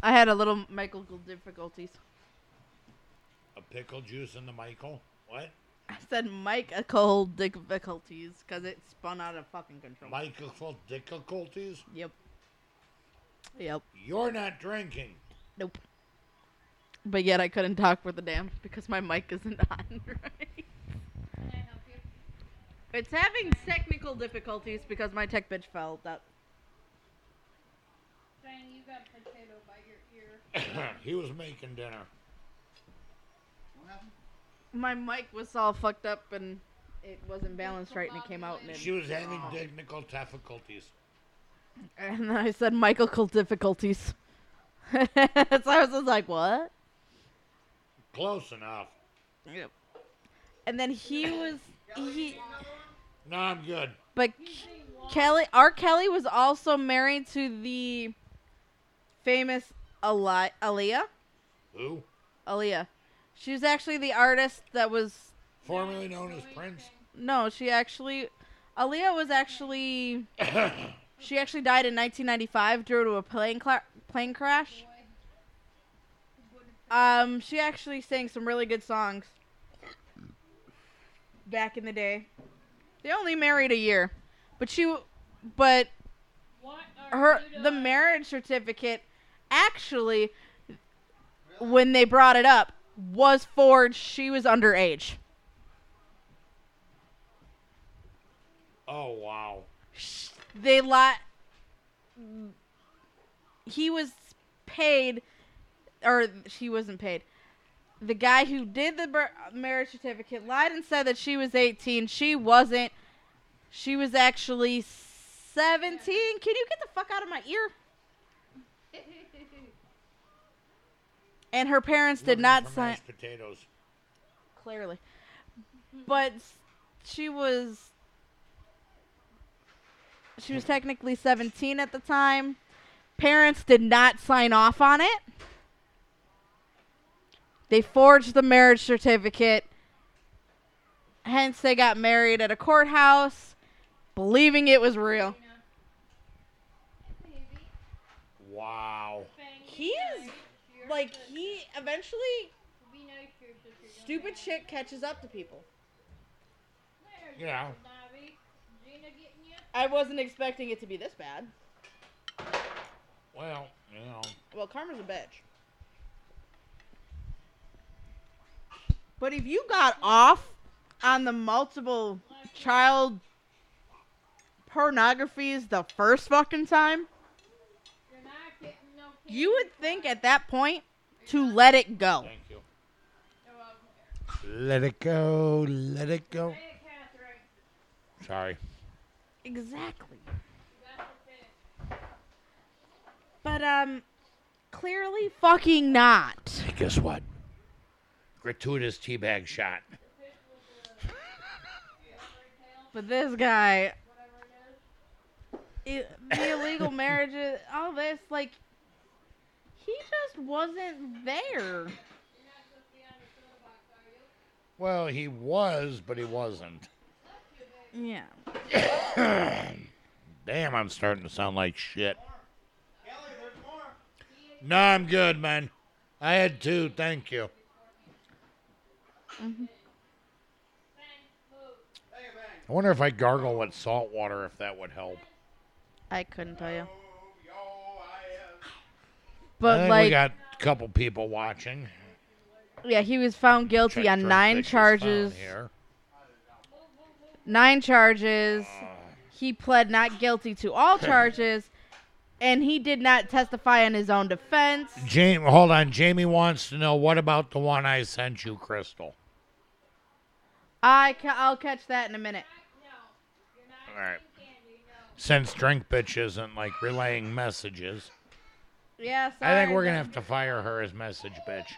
I had a little Michael difficulties. A pickle juice in the Michael. What? I said Michael difficulties because it spun out of fucking control. Michael difficulties? Yep. Yep. You're not drinking. Nope. But yet I couldn't talk for the damn because my mic isn't (laughs) on right. Can I help you? It's having technical difficulties because my tech bitch fell. That Jane, you got a potato by your ear. (coughs) he was making dinner. What happened? my mic was all fucked up and it wasn't balanced right and it came out and, She was having technical difficulties. and then I said mechanical difficulties. (laughs) so I was just like, what? Close enough. Yep. And then he was he No, I'm good. but Kelly R. Kelly was also married to the famous Ali- Aaliyah. Who? Aaliyah. She was actually the artist that was Formerly known as Prince. no, she actually Aaliyah was actually (coughs) she actually died in 1995 due to a plane cla- plane crash. Um, she actually sang some really good songs back in the day. They only married a year, but she, but What her the marriage certificate actually, when they brought it up, was forged. She was underage. Oh, wow. They li He was paid, or she wasn't paid. The guy who did the marriage certificate lied and said that she was 18. She wasn't. She was actually 17. Can you get the fuck out of my ear? And her parents did Looking not sign. potatoes. Clearly. But she was. She was technically 17 at the time. Parents did not sign off on it. They forged the marriage certificate. Hence, they got married at a courthouse, believing it was real. Wow. He is, Like, he eventually, Be nice to your sister. young stupid man. shit catches up to people. Yeah. Uncle Dobby. Gina getting you? I wasn't expecting it to be this bad. Well, you know. Well, Karma's a bitch. But if you got off on the multiple child pornographies the first fucking time, You're not getting no you would think at that point to let it go. Thank you. Let it go. Let it go. Say it, Catherine. Sorry. Exactly. You got the fish. But um clearly fucking not. Guess what? Gratuitous teabag shot. Fish with the rubber tail, But this guy it the illegal marriages, all this like he just wasn't there. You're not supposed to be on the soda box, are you? Well, he was, but he wasn't. Yeah. (coughs) Damn, I'm starting to sound like shit. Kelly. No, I'm good, man. I had two, thank you. Bang, move. Bang, bang. I wonder if I gargle with salt water, if that would help. I couldn't tell you. But think we got a couple people watching. yeah, he was found guilty Check on nine charges. Nine charges. He pled not guilty to all (laughs) charges. and he did not testify in his own defense. Jamie, hold on. Jamie wants to know what about the one I sent you, Crystal? I ca- I'll catch that in a minute. No, you're not All right. eating candy. No. Since Drink Bitch isn't like relaying messages, Yeah, I think we're gonna have to fire her as message bitch.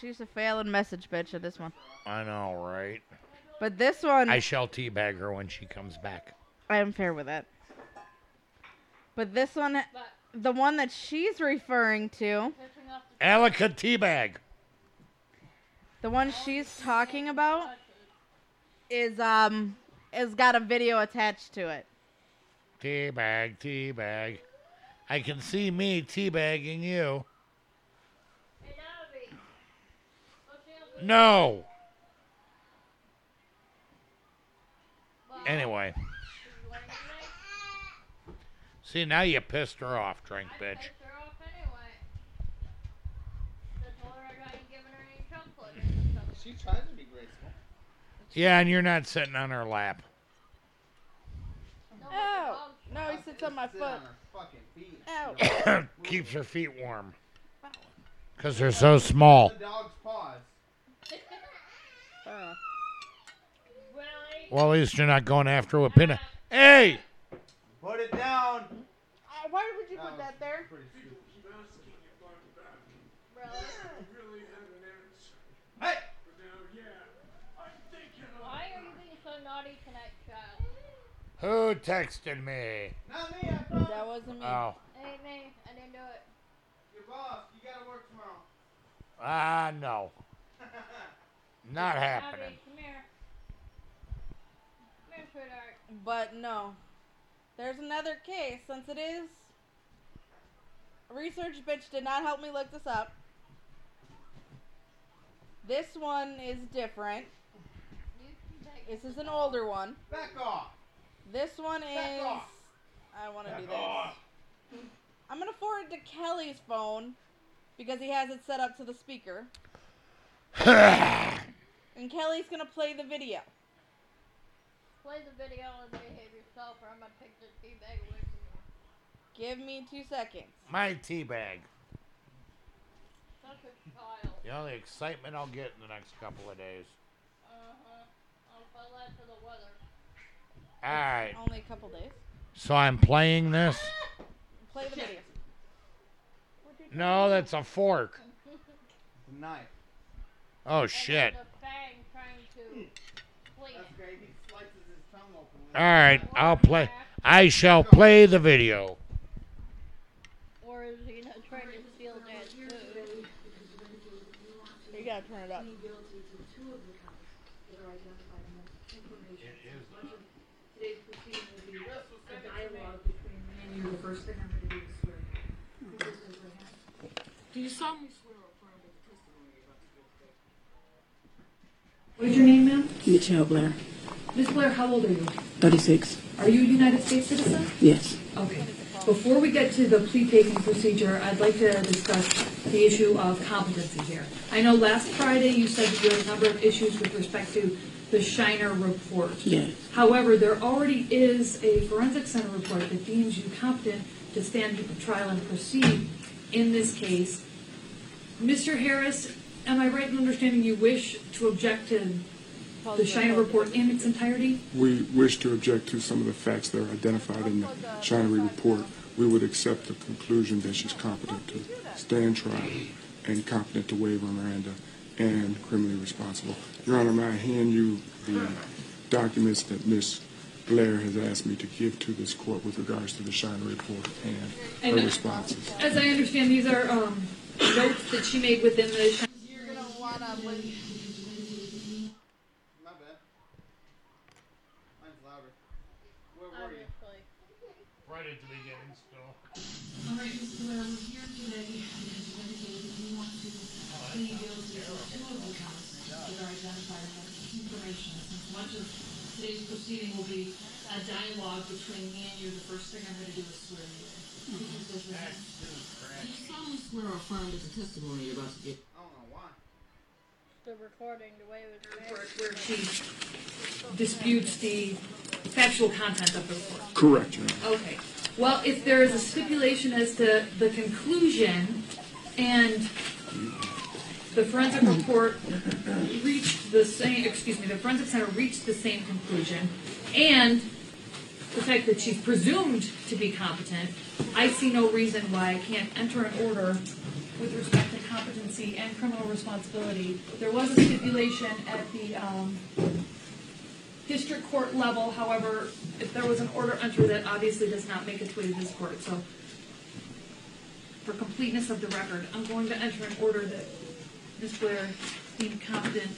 She's a failing message bitch at this one. I know, right? But this one, I shall teabag her when she comes back. I am fair with that. But this one, the one that she's referring to, pissing off the Alaka teabag. the one she's talking about, is um, has got a video attached to it. Teabag, teabag. I can see me teabagging you. Hey, Dobby. What's the other- No. Well, Anyway, is you learning tonight? see now you pissed her off, Drink I Bitch. pissed her off anyway. I told her I ain't giving her any chocolate. or something. She tries to be graceful. Yeah, and you're not sitting on her lap. No, but the Oh, dog's no, he sits on my Sit foot. on her fucking feet. Ow. (coughs) Keeps her feet warm. Because they're so small. The. Uh, Well, at least you're not going after her with pin. Hey! Put it down. uh, why would you put that there? Pretty stupid. Really? Hey! Why are you being so naughty tonight, child? Who texted me? Not me, I promise. That wasn't me. Oh. It ain't me. I didn't do it. Your boss, you gotta work tomorrow. Ah, no. (laughs) Not happening. Abby, come here. Come here, sweetheart. But no. There's another case since it is. Research bitch did not help me look this up. This one is different. You can take This is an older one. Back off. This one Back is. off. I want to do this. off. I'm gonna forward it to Kelly's phone because he has it set up to the speaker, (sighs) and Kelly's gonna play the video. Play the video and behave yourself, or I'm gonna take this tea bag away from you. Give me two seconds. My tea bag. Such a child. You know the excitement I'll get in the next couple of days. Uh huh. I'll tell that to the weather. Alright. Only a couple days. So I'm playing this. Play the video. No, that's a fork. the knife. Oh and shit. The fang trying to that's great. He slices his tongue open. With All right, or I'll play. I shall play the video. Or is he not trying to steal Dad's food? You gotta turn it up. Today's proceeding will be a dialogue between me and you. The first thing I'm gonna do is swear. Do you solemnly swear or affirm that the testimony you're about to give today? What is your name, ma'am? Mitchelle Blair, Miss Blair, how old are you? 36. Are you a United States citizen? Yes. Okay. Before we get to the plea taking procedure, I'd like to discuss the issue of competency here. I know last Friday you said that you had a number of issues with respect to the Shiner report. Yes. However, there already is a forensic center report that deems you competent to stand trial and proceed in this case. Mr. Harris, am I right in understanding you wish to object to the Shiner report in its entirety? We wish to object to some of the facts that are identified in the Shinery report. We would accept the conclusion that she's competent to stand trial and competent to waive her Miranda and criminally responsible. Your Honor, may I hand you the documents that Ms. Blair has asked me to give to this court with regards to the Shinery report and And- her responses? As I understand, these are um, notes that she made within the Shiner You're gonna wanna. My bad. Mine's louder. Where were you? Obviously. Right at the beginning still. All right, Mr. Blair, we're here today because you indicated that you want to plead guilty to two of the counts that are identified in the information. Since much of today's proceeding will be a dialogue between me and you, the first thing I'm gonna do is swear you in. Do you solemnly swear or affirm that the testimony you're about to give I don't know why. The recording, the way it was made. where she disputes the factual content of the report. Correct, Your Honor. Okay. Well, if there is a stipulation as to the conclusion and the forensic report reached the same, excuse me, the forensic center reached the same conclusion, and the fact that she's presumed to be competent, I see no reason why I can't enter an order with respect to competency and criminal responsibility. There was a stipulation at the, um, district court level, however, if there was an order entered that obviously does not make its way to this court, so for completeness of the record, I'm going to enter an order that Ms. Blair deemed competent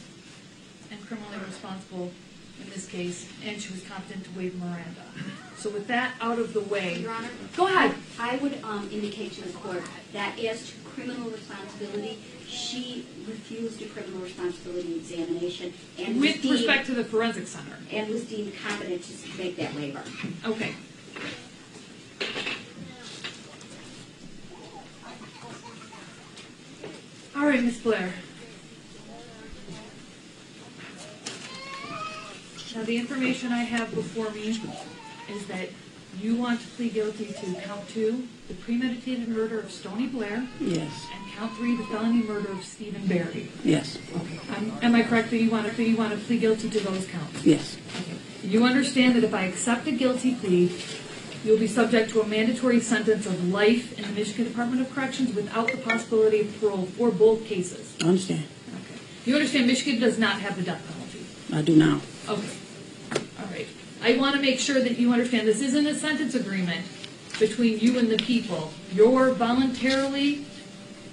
and criminally responsible in this case, and she was competent to waive Miranda. So with that out of the way, Your Honor? go ahead. I would um, indicate to the court that as to criminal responsibility, she refused a criminal responsibility examination and was With deemed, respect to the forensic center. and was deemed competent to make that waiver. Okay. All right, Ms. Blair. Now, the information I have before me is that you want to plead guilty to count two, the premeditated murder of Stoni Blair, Yes, and count three, the felony murder of Stephen Berry. yes, Um, Am I correct that you want to, you want to plead guilty to those counts? yes, You understand that if I accept a guilty plea, you'll be subject to a mandatory sentence of life in the Michigan Department of Corrections without the possibility of parole for both cases. I understand. Okay. You understand Michigan does not have the death penalty? I do now. Okay. All right. I want to make sure that you understand this isn't a sentence agreement between you and the people. You're voluntarily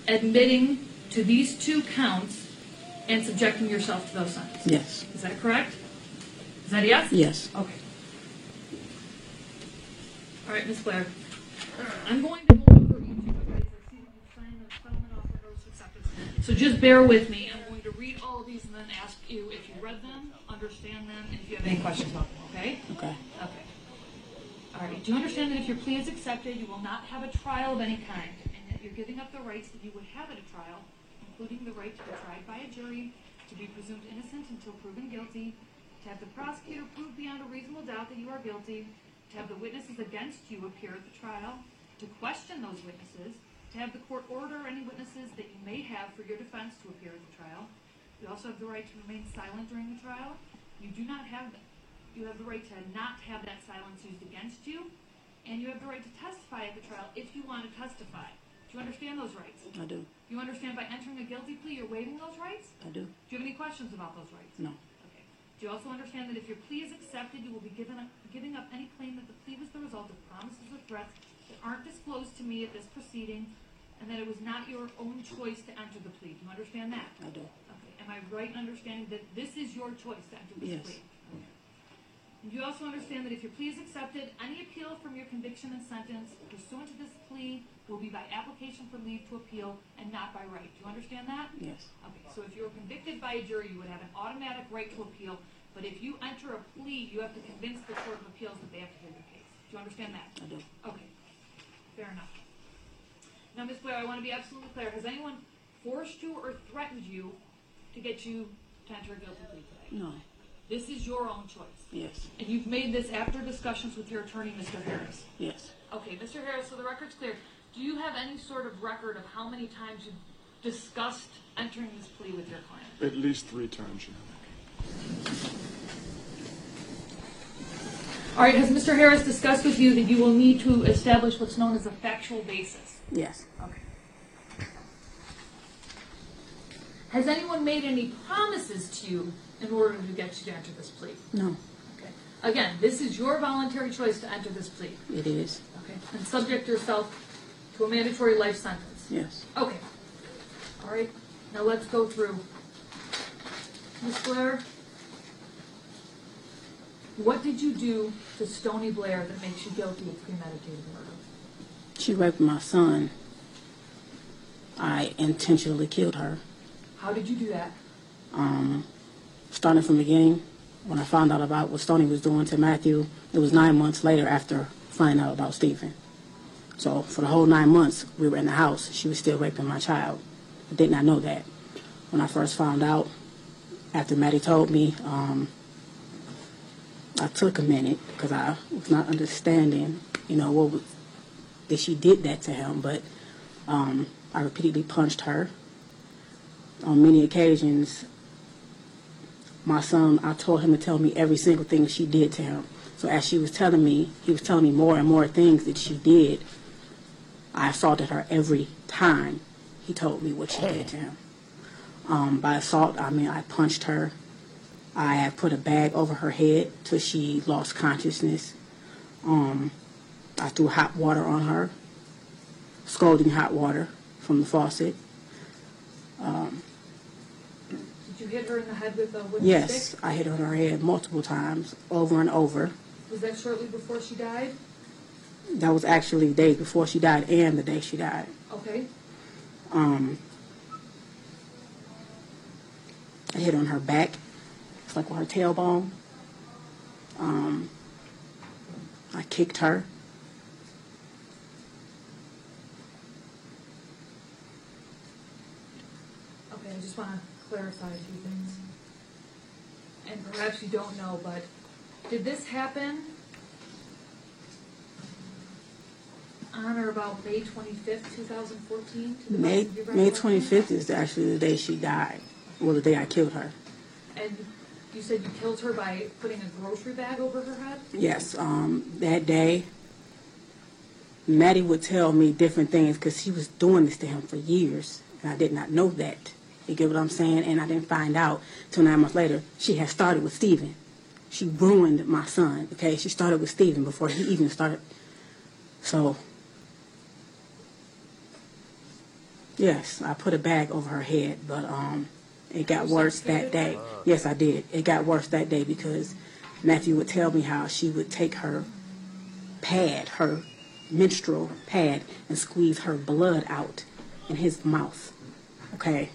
admitting to these two counts and subjecting yourself to those sentences. Yes, Is that correct? Is that a yes? yes, Okay. All right, Ms. Blair. I'm going to go over each of you guys. I see that you signed the settlement offer notice of acceptance. So just bear with me. I'm going to read all of these and then ask you if you read them, understand them, and if you have any questions about them, okay? okay, Okay. All right, do you understand that if your plea is accepted, you will not have a trial of any kind, and that you're giving up the rights that you would have at a trial, including the right to be tried by a jury, to be presumed innocent until proven guilty, to have the prosecutor prove beyond a reasonable doubt that you are guilty, to have the witnesses against you appear at the trial, to question those witnesses, to have the court order any witnesses that you may have for your defense to appear at the trial. You also have the right to remain silent during the trial. You do not have you have the right to not have that silence used against you, and you have the right to testify at the trial if you want to testify. Do you understand those rights? I do, You understand by entering a guilty plea, you're waiving those rights? I do. Do you have any questions about those rights? No, Okay. Do you also understand that if your plea is accepted, you will be given up, giving up any claim that the plea was the result of promises or threats that aren't disclosed to me at this proceeding, and that it was not your own choice to enter the plea? Do you understand that? I do. Am I right in understanding that this is your choice to enter this Yes. plea? And you also understand that if your plea is accepted, any appeal from your conviction and sentence pursuant to this plea will be by application for leave to appeal and not by right. Do you understand that? yes, Okay, so if you were convicted by a jury, you would have an automatic right to appeal, but if you enter a plea, you have to convince the Court of Appeals that they have to hear your case. Do you understand that? I do. Okay, fair enough. Now, Ms. Blair, I want to be absolutely clear. Has anyone forced you or threatened you to get you to enter a guilty plea today? No, This is your own choice. yes, And you've made this after discussions with your attorney, Mr. Harris. yes. Okay, Mr. Harris, so the record's clear. Do you have any sort of record of how many times you've discussed entering this plea with your client? At least three times, Your Honor. All right, has Mr. Harris discussed with you that you will need to establish what's known as a factual basis? Yes, Okay. Has anyone made any promises to you in order to get you to enter this plea? no, Okay. Again, this is your voluntary choice to enter this plea. it is, Okay. And subject yourself to a mandatory life sentence. yes. Okay. All right. Now let's go through. Ms. Blair, what did you do to Stoni Blair that makes you guilty of premeditated murder? She raped my son. I intentionally killed her. How did you do that? Um, starting from the beginning, when I found out about what Stoni was doing to Matthew, it was nine months later after finding out about Stephen. So for the whole nine months we were in the house, she was still raping my child. I did not know that. When I first found out, after Maddie told me, um, I took a minute because I was not understanding, you know, what was, that she did that to him. But um, I repeatedly punched her. On many occasions, my son, I told him to tell me every single thing she did to him. So as she was telling me, he was telling me more and more things that she did. I assaulted her every time he told me what she did to him. Um, by assault, I mean I punched her. I have put a bag over her head till she lost consciousness. Um, I threw hot water on her, scalding hot water from the faucet. Did you hit her in the head with a wooden Yes, stick? I hit her on her head multiple times, over and over. Was that shortly before she died? That was actually the day before she died and the day she died. Okay. Um, I hit on her back. It's like with her tailbone. Um, I kicked her. Okay, I just want to clarify a few things. And perhaps you don't know, but did this happen on or about May 25th, 2014? May best of your May 25th is actually the day she died. Well, the day I killed her. And you said you killed her by putting a grocery bag over her head? Yes, um, that day, Maddie would tell me different things because she was doing this to him for years, and I did not know that. You get what I'm saying? And I didn't find out till nine months later. She had started with Stephen. She ruined my son, okay? She started with Stephen before he even started. So, yes, I put a bag over her head, but um, it got worse that day. Yes, I did. It got worse that day because Matthew would tell me how she would take her pad, her menstrual pad, and squeeze her blood out in his mouth. Okay?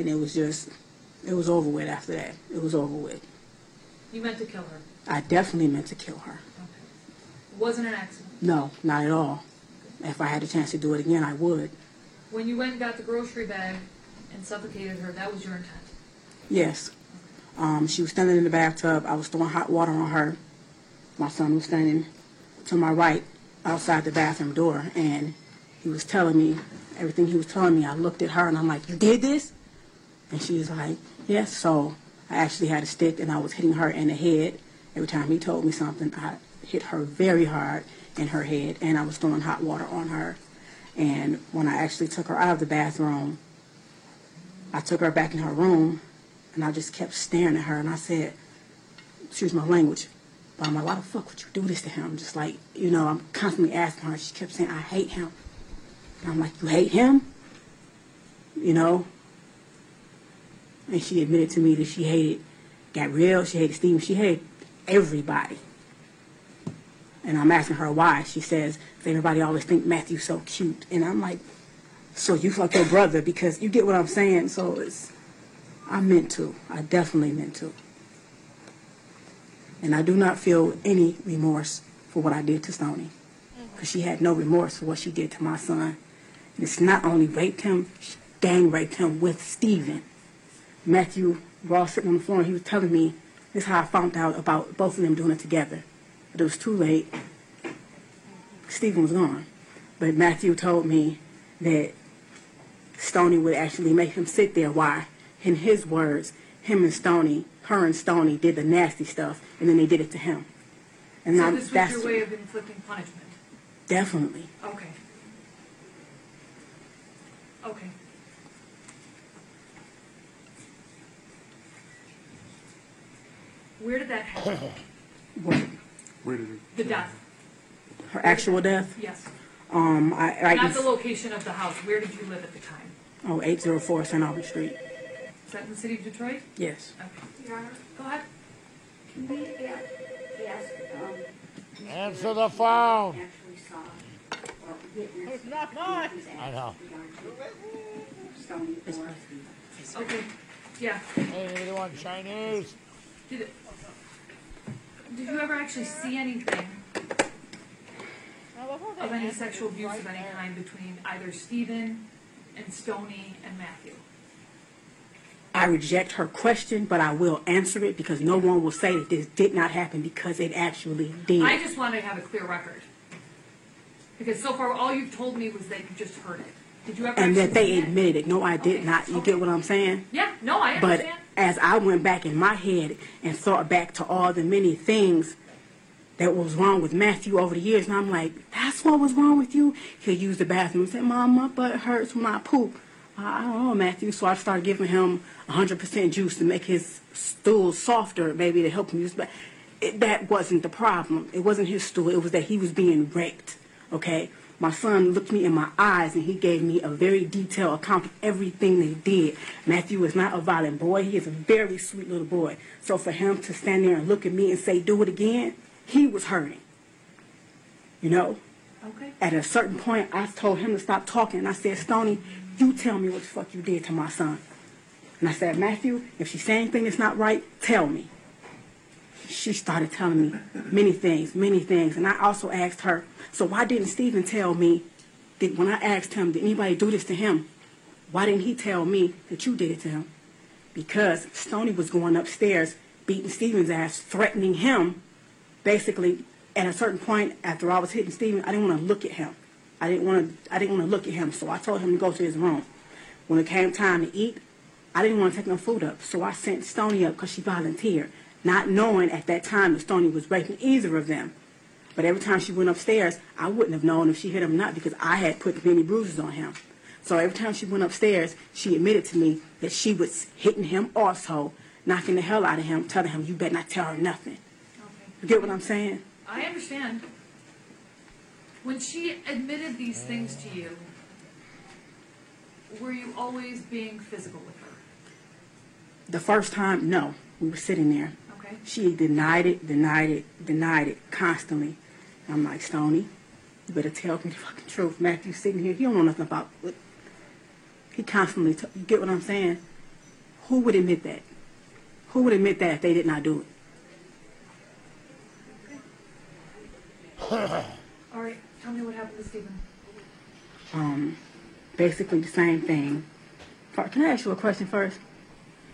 And it was just, it was over with after that. It was over with. You meant to kill her. I definitely meant to kill her. It wasn't an accident. No, not at all. If I had a chance to do it again, I would. When you went and got the grocery bag and suffocated her, that was your intent. Yes. Um, she was standing in the bathtub. I was throwing hot water on her. My son was standing to my right outside the bathroom door, and he was telling me everything he was telling me. I looked at her, and I'm like, "You did this?" And she was like, "Yes." So I actually had a stick, and I was hitting her in the head. Every time he told me something, I hit her very hard in her head, and I was throwing hot water on her. And when I actually took her out of the bathroom, I took her back in her room, and I just kept staring at her, and I said, excuse my language, but I'm like, why the fuck would you do this to him? I'm just like, you know, I'm constantly asking her. She kept saying, I hate him. And I'm like, you hate him? You know? And she admitted to me that she hated Gabrielle, she hated Stephen, she hated everybody. And I'm asking her why. She says, everybody always think Matthew's so cute. And I'm like, so you fuck your brother because you get what I'm saying. So it's, I meant to. I definitely meant to. And I do not feel any remorse for what I did to Stoni. Because mm. she had no remorse for what she did to my son. And it's not only raped him, she gang raped him with Stephen. Matthew Ross sitting on the floor and he was telling me this is how I found out about both of them doing it together. But it was too late. Stephen was gone. But Matthew told me that Stoni would actually make him sit there Why? in his words, him and Stoni, her and Stoni did the nasty stuff, and then they did it to him. And So I'm- this was that's your way of inflicting punishment. definitely. Okay. Okay. Where did that happen? (coughs) What, Where did it? The death. her actual death? Yes. Um, I, I Not the location of the house. Where did you live at the time? oh, 804 St. Albert Street. Is that in the city of Detroit? Yes. Okay. Your Honor, Go ahead. can we ask, ask, um, Answer the phone. actually saw or witnessed It's not mine. I know. acts Stoni or Okay. Yeah. Hey, you want Chinese? Did, it, did you ever actually see anything of any sexual abuse of any kind between either Stephen and Stoni and Matthew? I reject her question, but I will answer it because no one will say that this did not happen because it actually did. I just want to have a clear record. Because so far, all you've told me was that you just heard it. Did you ever and that they it? admitted it. No, I did Okay, not. You okay. get what I'm saying? Yeah, no, I But as I went back in my head and thought back to all the many things that was wrong with Matthew over the years, and I'm like, that's what was wrong with you? He'll use the bathroom and say, Mom, my butt hurts when I poop. I don't know, Matthew. So I started giving him 100% juice to make his stool softer, maybe to help him use. But it, that wasn't the problem. It wasn't his stool. It was that he was being wrecked. Okay. My son looked me in my eyes and he gave me a very detailed account of everything they did. Matthew is not a violent boy. He is a very sweet little boy. So for him to stand there and look at me and say, do it again, he was hurting. You know? Okay. At a certain point, I told him to stop talking. And I said, Stoni, you tell me what the fuck you did to my son. And I said, Matthew, if she say anything that's not right, tell me. She started telling me many things, many things. And I also asked her, so why didn't Stephen tell me that when I asked him, did anybody do this to him? Why didn't he tell me that you did it to him? Because Stoni was going upstairs, beating Stephen's ass, threatening him. Basically, at a certain point, after I was hitting Stephen, I didn't want to look at him. I didn't want to. I didn't want to look at him. So I told him to go to his room. When it came time to eat, I didn't want to take no food up. So I sent Stoni up because she volunteered, not knowing at that time that Stoni was raping either of them. But every time she went upstairs, I wouldn't have known if she hit him or not because I had put many bruises on him. So every time she went upstairs, she admitted to me that she was hitting him also, knocking the hell out of him, telling him, you better not tell her nothing. Okay. You get what I'm saying? I understand. When she admitted these things to you, were you always being physical with her? The first time, no. We were sitting there. Okay. She denied it, denied it, denied it constantly. I'm like, Stoni, you better tell me the fucking truth. Matthew's sitting here, he don't know nothing about it. He constantly, t- you get what I'm saying? Who would admit that? Who would admit that if they did not do it? (laughs) All right. Tell me what happened to Stephen. Um, basically the same thing. Can I ask you a question first?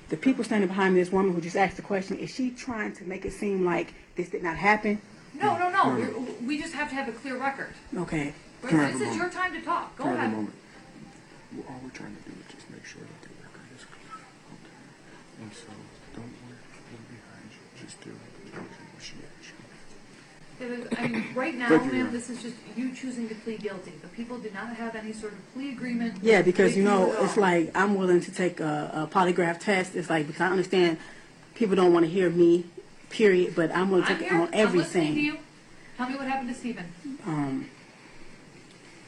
The people standing behind me this woman who just asked the question, is she trying to make it seem like this did not happen? No, no, no. We're, we just have to have a clear record. Okay. Can This is moment? your time to talk. Go Can I ahead. moment? Well, All we're trying to do is just make sure that the record is clear. Okay. And so don't worry, we're behind you. Just do it. Tell her what she asked you. It is- I mean, right now, Thank you, ma'am, ma'am. this is just you choosing to plead guilty. The people did not have any sort of plea agreement. Yeah, because you with know, at it's all. like I'm willing to take a, a polygraph test. It's like because I understand people don't want to hear me, period. But I'm willing to I'm take here. it on I'm listening to everything. you. Tell me what happened to Stephen. Um,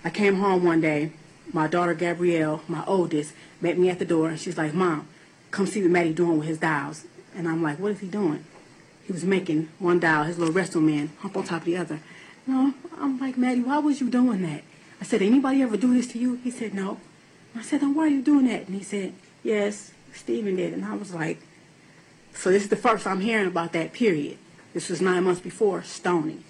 I came home one day. My daughter Gabrielle, my oldest, met me at the door, and she's like, "Mom, come see what Maddie doing with his dials." And I'm like, "What is he doing?" He was making one dial, his little wrestle man, hump on top of the other. No, I'm like, Maddie, why was you doing that? I said, anybody ever do this to you? He said, no. I said, then why are you doing that? And he said, yes, Stephen did. And I was like, so this is the first I'm hearing about that period. This was nine months before Stoni.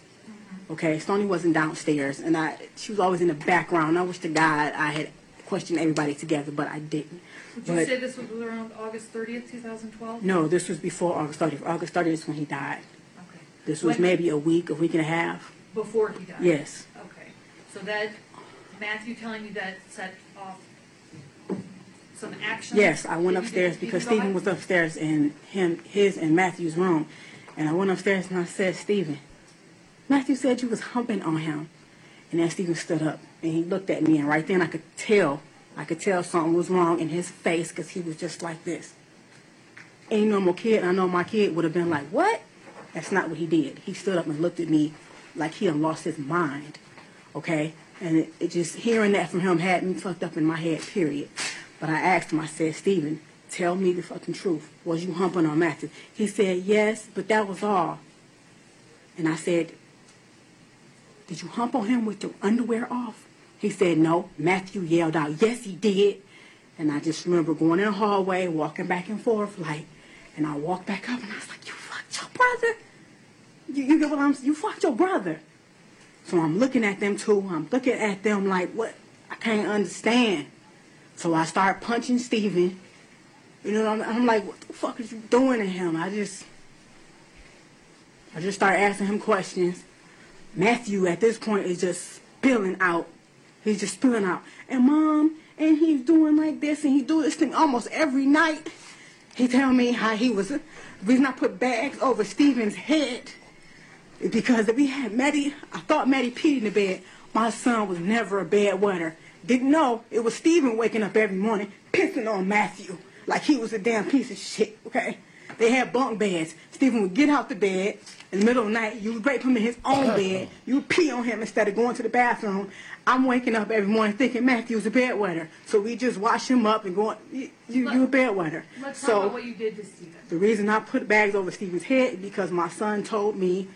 Okay, Stoni wasn't downstairs, and I she was always in the background. I wish to God I had questioned everybody together, but I didn't. Would you But say this was around August 30th, 2012? no, this was before August 30th. August 30th is when he died. Okay. This was When- maybe a week, a week and a half. Before he died? Yes. Okay. So that, Matthew telling you that set off some action? Yes, I went Did you- upstairs did you because go Stephen ahead? was upstairs in him, his and Matthew's room. And I went upstairs and I said, Stephen, Matthew said you was humping on him. And then Stephen stood up and he looked at me and right then I could tell, I could tell something was wrong in his face because he was just like this. Any normal kid, I know my kid would have been like, what? That's not what he did. He stood up and looked at me like he had lost his mind. Okay? And it, it just, hearing that from him had me fucked up in my head, period. But I asked him, I said, Stephen, tell me the fucking truth. Was you humping on Matthew? He said, yes, but that was all. And I said, did you hump on him with your underwear off? He said, no. Matthew yelled out, yes, he did. And I just remember going in the hallway, walking back and forth, like, and I walked back up and I was like, you fucked your brother? You, you get what I'm saying? You fucked your brother. So I'm looking at them too. I'm looking at them like, what? I can't understand. So I start punching Stephen. You know, what I'm, I'm like, what the fuck is you doing to him? I just, I just start asking him questions. Matthew at this point is just spilling out. He's just spilling out. And mom, and he's doing like this, and he do this thing almost every night. He tell me how he was. The reason I put bags over Stephen's head because if we had Maddie, I thought Maddie peed in the bed. My son was never a bad wetter. Didn't know it was Stephen waking up every morning pissing on Matthew like he was a damn piece of shit. Okay, they had bunk beds. Stephen would get out the bed in the middle of the night. You would rape him in his own uh-huh. bed. You would pee on him instead of going to the bathroom. I'm waking up every morning thinking Matthew's a bed wetter. So we just wash him up and go. You, you, you a bed wetter. Let's so, talk about what you did to Stephen. the reason I put bags over Stephen's head because my son told me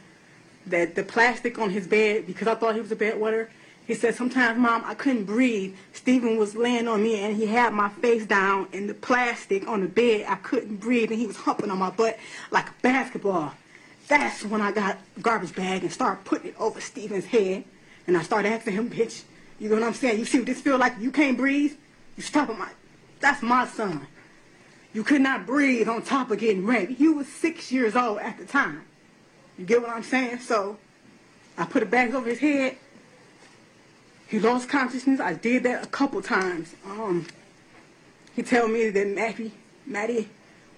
that the plastic on his bed, because I thought he was a bedwetter, he said, sometimes, Mom, I couldn't breathe. Stephen was laying on me and he had my face down in the plastic on the bed. I couldn't breathe and he was humping on my butt like a basketball. That's when I got a garbage bag and started putting it over Stephen's head. And I started asking him, bitch, you know what I'm saying? You see what this feel like? You can't breathe? You stop my, that's my son. You could not breathe on top of getting raped. You was six years old at the time. You get what I'm saying? So I put a bag over his head. He lost consciousness. I did that a couple times. Um, he told me that Matty, Matty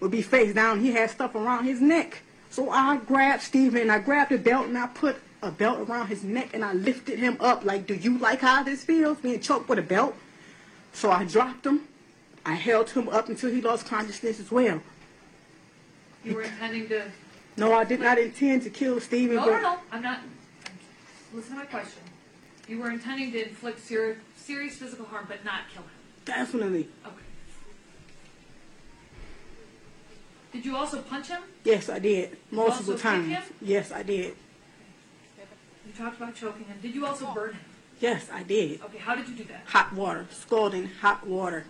would be face down. He had stuff around his neck. So I grabbed Stephen, I grabbed the belt and I put a belt around his neck and I lifted him up like, do you like how this feels being choked with a belt? So I dropped him. I held him up until he lost consciousness as well. You were intending to. No, I did not intend to kill Stephen, No, but no, no. I'm not. Listen to my question. You were intending to inflict ser- serious physical harm, but not kill him. definitely. Okay. Did you also punch him? Yes, I did. Multiple times. him? Yes, I did. You talked about choking him. Did you also burn him? Yes, I did. Okay, how did you do that? Hot water, scalding hot water.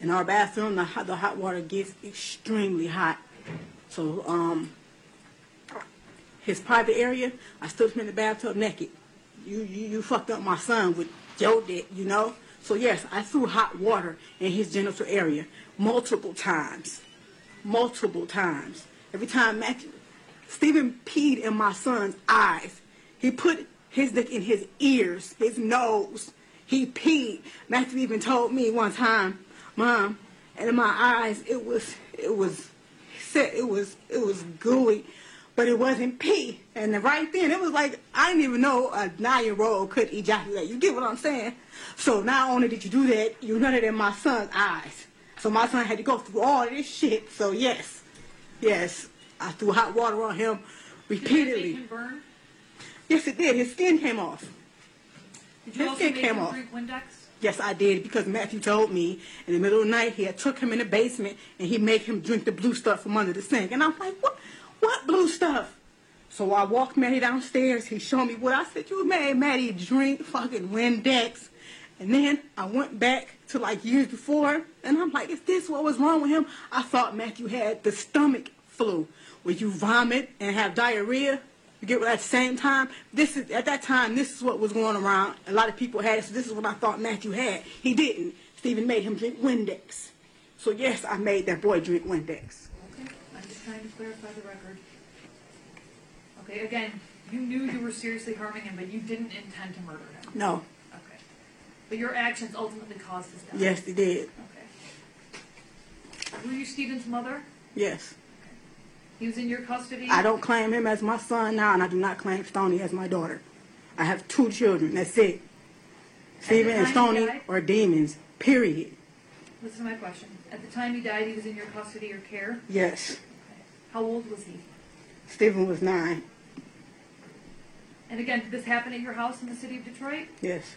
In our bathroom, the hot, the hot water gets extremely hot. So, um, his private area, I stood him in the bathtub naked. You, you, you fucked up my son with your dick, you know? So yes, I threw hot water in his genital area multiple times. Multiple times. Every time Matthew, Stephen peed in my son's eyes. He put his dick in his ears, his nose. He peed. Matthew even told me one time, Mom, and in my eyes it was it was it was it was gooey, but it wasn't pee. And right then it was like I didn't even know a nine year old could ejaculate. You get what I'm saying? So not only did you do that, you it in my son's eyes. So my son had to go through all this shit. So yes, yes, I threw hot water on him Did repeatedly. him burn? Yes, it did. His skin came off. Did you His also skin make came him off. drink Windex? Yes, I did because Matthew told me in the middle of the night he had took him in the basement and he made him drink the blue stuff from under the sink. And I'm like, what? What blue stuff? So I walked Maddie downstairs. He showed me what I said. You made Maddie drink fucking Windex. And then I went back to like years before, and I'm like, is this what was wrong with him? I thought Matthew had the stomach flu, where you vomit and have diarrhea. You get at the same time. This is at that time. This is what was going around. A lot of people had it. So this is what I thought Matthew had. He didn't. Stephen made him drink Windex. So yes, I made that boy drink Windex. Okay, I'm just trying to clarify the record. Okay, again, you knew you were seriously harming him, but you didn't intend to murder him. No. Okay. But your actions ultimately caused his death. Yes, he did. Okay. Were you Stephen's mother? Yes. He was in your custody? I don't claim him as my son now, and I do not claim Stoni as my daughter. I have two children. That's it. Stephen and time he Stoni died? are demons. Period. Listen to my question. At the time he died, he was in your custody or care? Yes. How old was he? Stephen was nine. And again, did this happen at your house in the city of Detroit? Yes.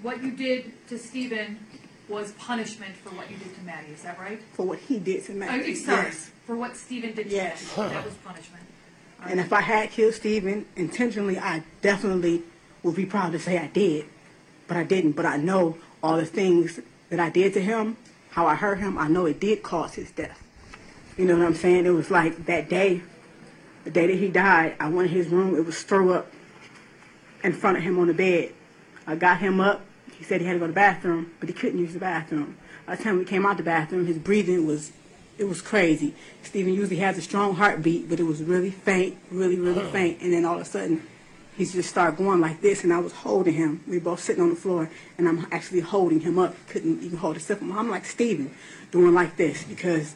What you did to Stephen was punishment for what you did to Maddie, is that right? For what he did to Uh, Matthew. sorry, Yes. for what Stephen did to Yes. Maddie. That was punishment. And if I had killed Stephen intentionally, I definitely would be proud to say I did. But I didn't. But I know all the things that I did to him, how I hurt him, I know it did cause his death. You know what I'm saying? It was like that day, the day that he died, I went in his room, it was throw up in front of him on the bed. I got him up. He said he had to go to the bathroom, but he couldn't use the bathroom. By the time we came out the bathroom, his breathing was, it was crazy. Stephen usually has a strong heartbeat, but it was really faint, really, really oh. faint. And then all of a sudden, he just started going like this, and I was holding him. We were both sitting on the floor, and I'm actually holding him up. Couldn't even hold himself. I'm like Stephen, doing like this because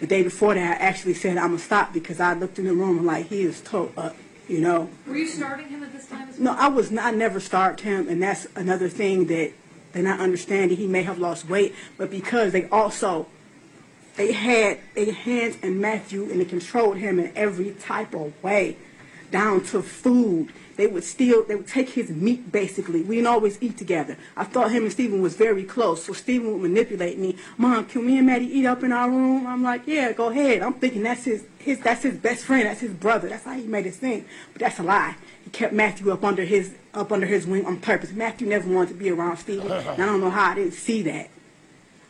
the day before that, I actually said I'm gonna stop because I looked in the room and like he is toe up, you know. Were you starting him at this time as No. I was not, I never starved him, and that's another thing that they're not understanding. He may have lost weight, but because they also they had a hand in Matthew and they controlled him in every type of way, down to food. They would steal, they would take his meat basically. We didn't always eat together. I thought him and Stephen was very close, so Stephen would manipulate me. Mom, can me and Maddie eat up in our room? I'm like, yeah, go ahead. I'm thinking that's his, his that's his best friend, that's his brother. That's how he made it seem. But that's a lie. He kept Matthew up under his up under his wing on purpose. Matthew never wanted to be around Stephen. I don't know how I didn't see that.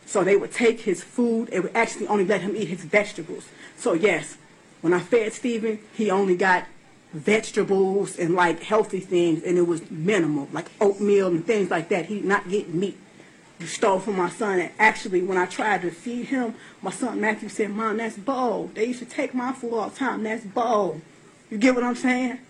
So they would take his food. They would actually only let him eat his vegetables. So yes, when I fed Stephen, he only got vegetables and like healthy things, and it was minimal, like oatmeal and things like that. He not get meat. You stole from my son, and actually, when I tried to feed him, my son Matthew said, "Mom, that's bold. They used to take my food all the time. That's bold." You get what I'm saying?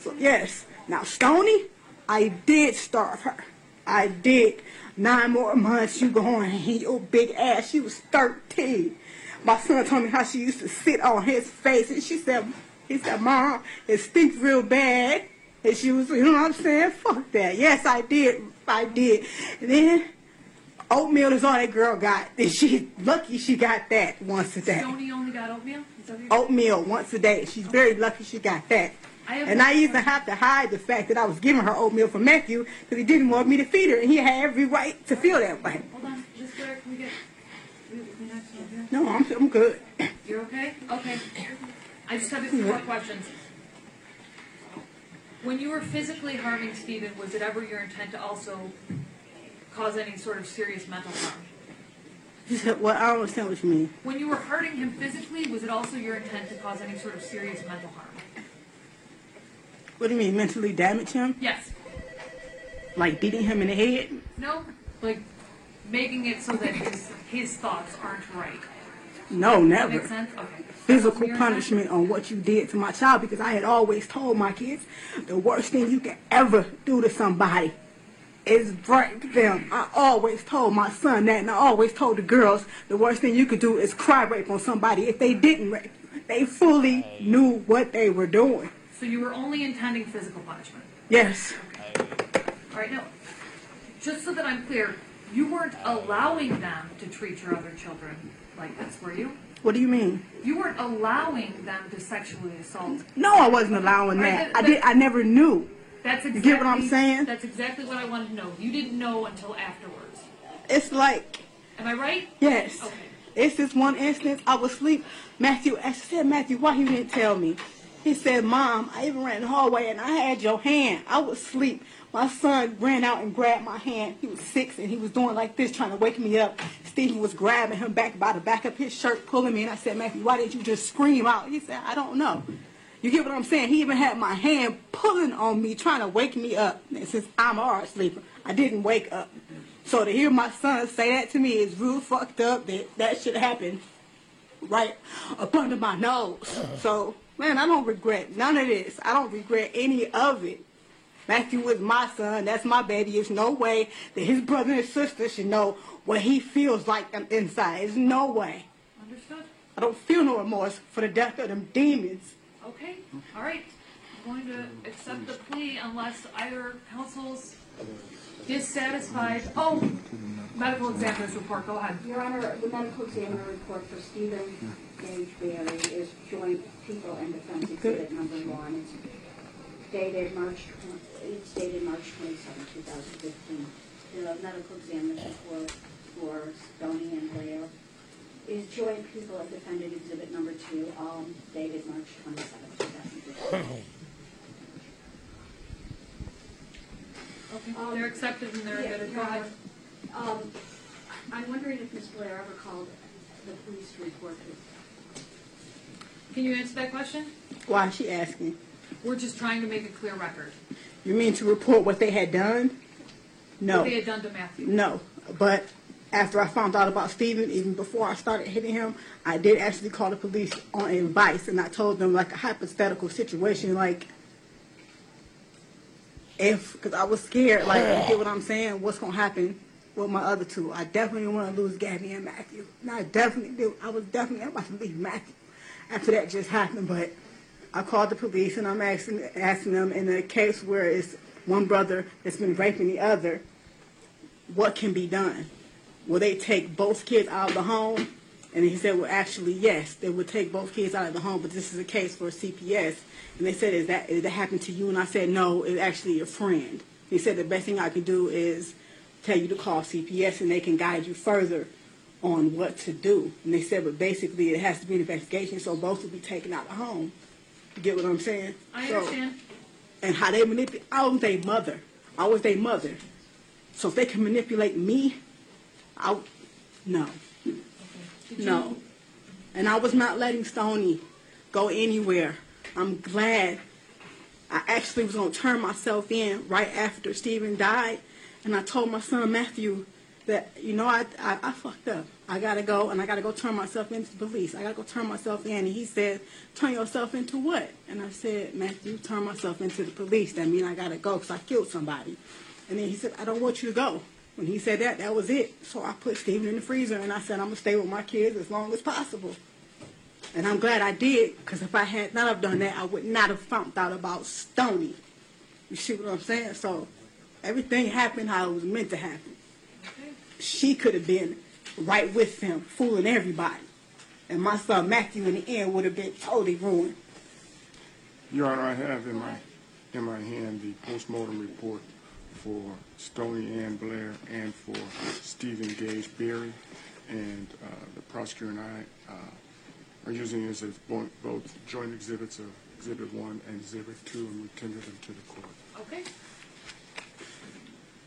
So yes. Now Stoni, I did starve her. I did. Nine more months, you going, your big ass. She was 13. My son told me how she used to sit on his face, and she said, he said, Mom, it stinks real bad. And she was, you know what I'm saying? Fuck that. Yes, I did. I did. And then oatmeal is all that girl got. And she lucky she got that once a day. Stoni only got oatmeal? Is that what you're Oatmeal once a day. She's very lucky she got that. I And I used to have to hide the fact that I was giving her oatmeal for Matthew because he didn't want me to feed her, and he had every right to feel that way. Hold on, just where can we get? we- we have to- yeah. No, I'm, I'm good. You're okay? Okay. (laughs) I just have a few more questions. When you were physically harming Stephen, was it ever your intent to also cause any sort of serious mental harm? (laughs) well, I don't understand what you mean. When you were hurting him physically, was it also your intent to cause any sort of serious mental harm? What do you mean, mentally damage him? Yes. Like beating him in the head? No? Like making it so that his his thoughts aren't right. No, never. make sense? Okay. Physical punishment on what you did to my child because I had always told my kids the worst thing you can ever do to somebody is break them. I always told my son that, and I always told the girls the worst thing you could do is cry rape on somebody if they didn't rape. They fully knew what they were doing. So you were only intending physical punishment. Yes. All right, now, just so that I'm clear, you weren't allowing them to treat your other children like this, were you? What do you mean? You weren't allowing them to sexually assault. No, I wasn't allowing that. I did. I never knew. That's exactly. You get what I'm saying? That's exactly what I wanted to know. You didn't know until afterwards. It's like Am I right? Yes. Okay. It's this one instance. I was asleep. Matthew, I said, Matthew, why you didn't tell me? He said, Mom, I even ran in the hallway and I had your hand. I was asleep. My son ran out and grabbed my hand. He was six and he was doing like this, trying to wake me up. Stephen was grabbing him back by the back of his shirt, pulling me. And I said, Matthew, why didn't you just scream out? He said, I don't know. You get what I'm saying? He even had my hand pulling on me, trying to wake me up. And since I'm a hard sleeper, I didn't wake up. So to hear my son say that to me is real fucked up that that should happen right up under my nose. So, man, I don't regret none of this. I don't regret any of it. Matthew is my son. That's my baby. It's no way that his brother and sister should know what he feels like inside. There's no way. Understood. I don't feel no remorse for the death of them demons. Okay. All right. I'm going to accept the plea unless either counsel's dissatisfied. Oh, medical examiner's report. Go ahead. Your Honor, the medical examiner report for Stephen Gage Berry is joint people and defense exhibit number one. It's dated March, tw- it's dated March twenty-seven, two thousand fifteen. The medical examiner's report for Stoni Ann Blair is joint people and defendant exhibit number two, all dated March twenty-seven, two thousand fifteen. Okay. They're accepted and they're Yeah, admitted. Go Your ahead. Honor, Um, I'm wondering if Ms. Blair ever called the police to report this. Can you answer that question? Why is she asking? We're just trying to make a clear record. You mean to report what they had done? No. What they had done to Matthew. No, but after I found out about Stephen, even before I started hitting him, I did actually call the police on advice, and I told them like a hypothetical situation, like if, because I was scared, like you get what I'm saying, what's gonna happen with my other two? I definitely want to lose Gabby and Matthew, and I definitely do. I was definitely about to leave Matthew after that just happened, but I called the police and I'm asking asking them in a case where it's one brother that's been raping the other, what can be done? Will they take both kids out of the home? And he said, well, actually, yes, they would take both kids out of the home, but this is a case for CPS. And they said, is that, did that happen to you? And I said, no, it's actually a friend. He said, the best thing I can do is tell you to call CPS and they can guide you further on what to do. And they said, but basically it has to be an investigation, so both will be taken out of the home. You get what I'm saying? I So- understand. and how they manipulate. I was their mother. I was their mother. So if they can manipulate me, I no, you- no. And I was not letting Stoni go anywhere. I'm glad. I actually was gonna turn myself in right after Stephen died, and I told my son Matthew that you know I, I I fucked up. I gotta go and I gotta go turn myself into the police. I gotta go turn myself in. And he said, "Turn yourself into what?" And I said, "Matthew, turn myself into the police. That means I gotta go because I killed somebody." And then he said, "I don't want you to go." When he said that, that was it. So I put Stephen in the freezer and I said, "I'm gonna stay with my kids as long as possible." And I'm glad I did because if I had not have done that, I would not have found out about Stoni. You see what I'm saying? So everything happened how it was meant to happen. She could have been right with him, fooling everybody. And my son Matthew in the end would have been totally ruined. Your Honor, I have in my, in my hand the postmortem report for Stoni Ann Blair and for Stephen Gage Berry. And uh, the prosecutor and I uh, are using it as both both joint exhibits of Exhibit 1 and Exhibit 2, and we tender them to the court Okay.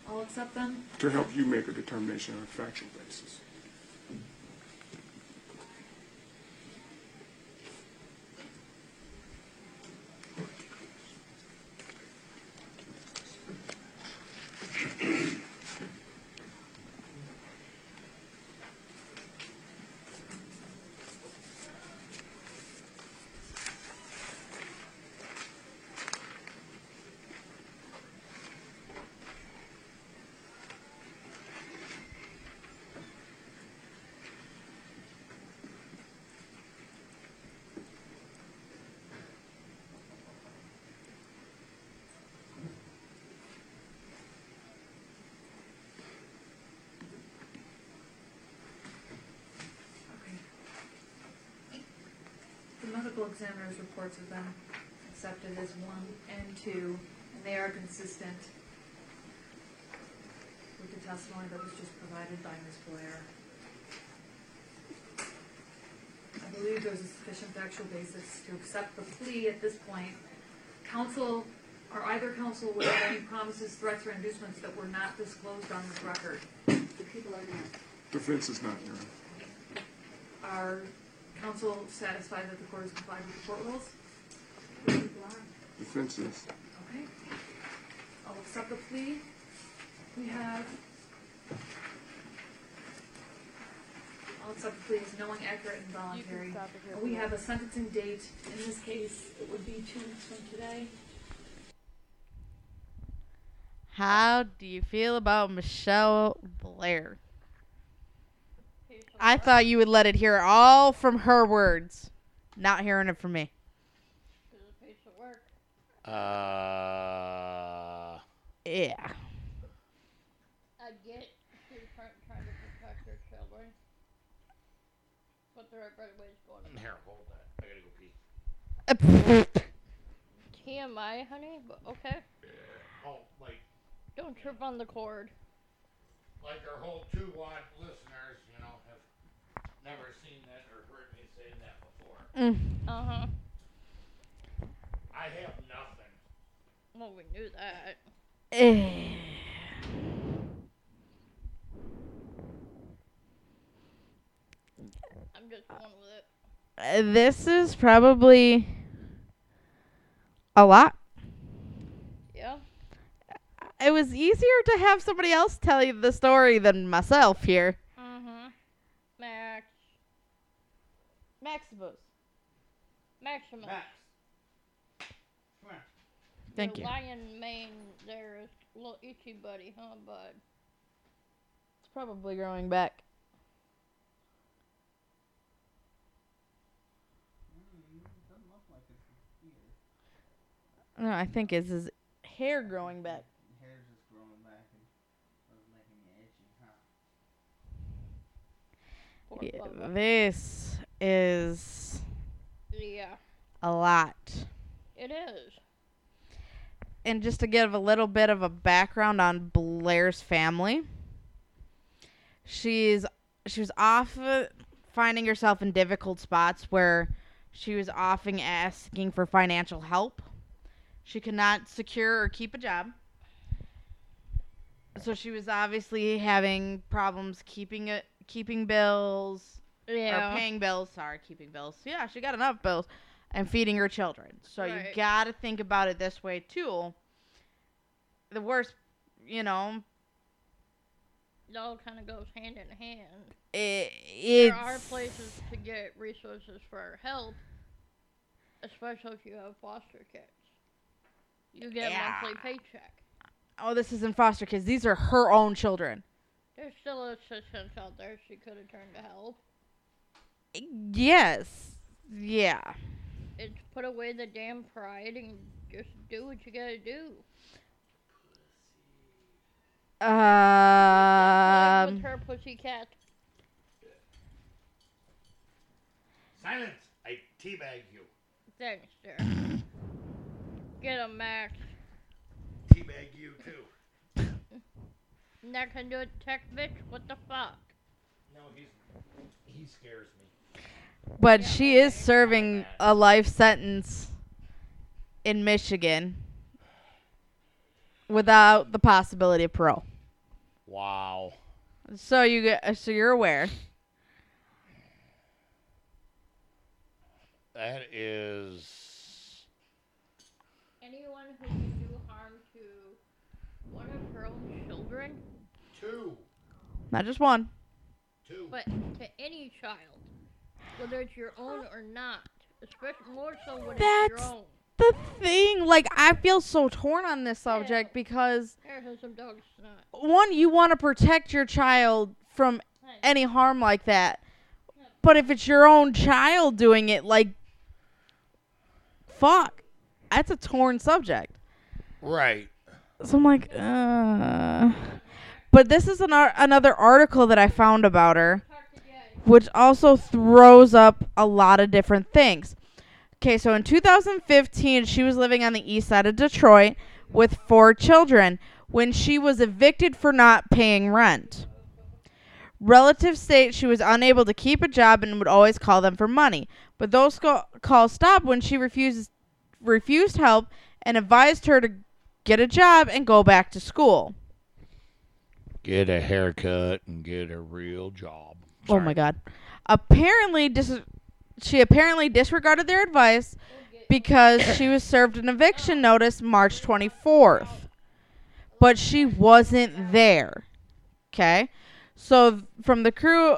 I'll accept them. to help you make a determination on a factual basis. The medical examiner's reports have been accepted as one and two, and they are consistent with the testimony that was just provided by Ms. Blair. I believe there's a sufficient factual basis to accept the plea at this point. Counsel, or either counsel would have any promises, threats, or inducements that were not disclosed on this record. The people are not. Defense is not, Your Honor. Are counsel satisfied that the court has complied with the court rules? The. Defense is. Okay. I'll accept the plea. We have. I'll accept the plea as knowing, accurate, and voluntary. stop it here And we have a sentencing date. In this case, it would be two weeks from today. How do you feel about Mitchelle Blair? I thought you would let it hear all from her words, not hearing it from me. There's a piece of work. Uh, Yeah. I get she's trying, trying to protect her children. But the right way is going here, hold that. I gotta go pee. TMI, honey, but okay. Oh, like, Don't trip on the cord. like our whole two watt listeners, you know, have never seen that or heard me say that before. Mm. Uh huh. I have nothing. Well, we knew that. Eh. I'm just going with it. Uh, This is probably a lot. Yeah. It was easier to have somebody else tell you the story than myself here. Uh Maximus. Maximus. Max. Come here. Thank the you. lion mane there is a little itchy buddy, huh, bud? It's probably growing back. Doesn't look like it's here. No, I think it's his hair growing back. Hair's just growing back and doesn't make me itchy, huh? Poor Yeah, this is Yeah, a lot. it is. And just to give a little bit of a background on Blair's family, she's she was often finding herself in difficult spots where she was often asking for financial help. She could not secure or keep a job. So she was obviously having problems keeping it keeping bills Yeah. or paying bills. Sorry, keeping bills. Yeah, she got enough bills and feeding her children. So you got to think about it this way too. The worst, you know, It all kind of goes hand in hand. it, There are places to get resources for help, especially if you have foster kids. You get Yeah. a monthly paycheck. oh, this isn't foster kids. These are her own children. There's still assistance out there she could have turned to help. Yes, yeah. It's put away the damn pride and just do what you gotta do. Um, with her pussycat. Silence! I teabag you. Thanks, dear. (coughs) Get him, Max. Teabag you too. Not gonna do a tech bitch? What the fuck? No, he's he scares me. But she is serving a life sentence in Michigan without the possibility of parole. Wow. So you get, uh, so you're aware. That is Anyone who can do harm to one of her own children, two. Not just one. Two. but to any child, whether it's your own or not, especially more so when it's your That's- own. The thing, like, I feel so torn on this subject because some dog one, you want to protect your child from Hey, any harm like that. But if it's your own child doing it, like, fuck, that's a torn subject. Right. So I'm like, uh. But this is an ar- another article that I found about her, talk to Daddy. Which also throws up a lot of different things. Okay, so in 2015, she was living on the east side of Detroit with four children when she was evicted for not paying rent. Relatives state she was unable to keep a job and would always call them for money, but those ca- calls stopped when she refused refused help and advised her to get a job and go back to school. Get a haircut and get a real job. Oh my god. Apparently dis- she apparently disregarded their advice because she was served an eviction notice March 24th. But she wasn't there. Okay? So from the crew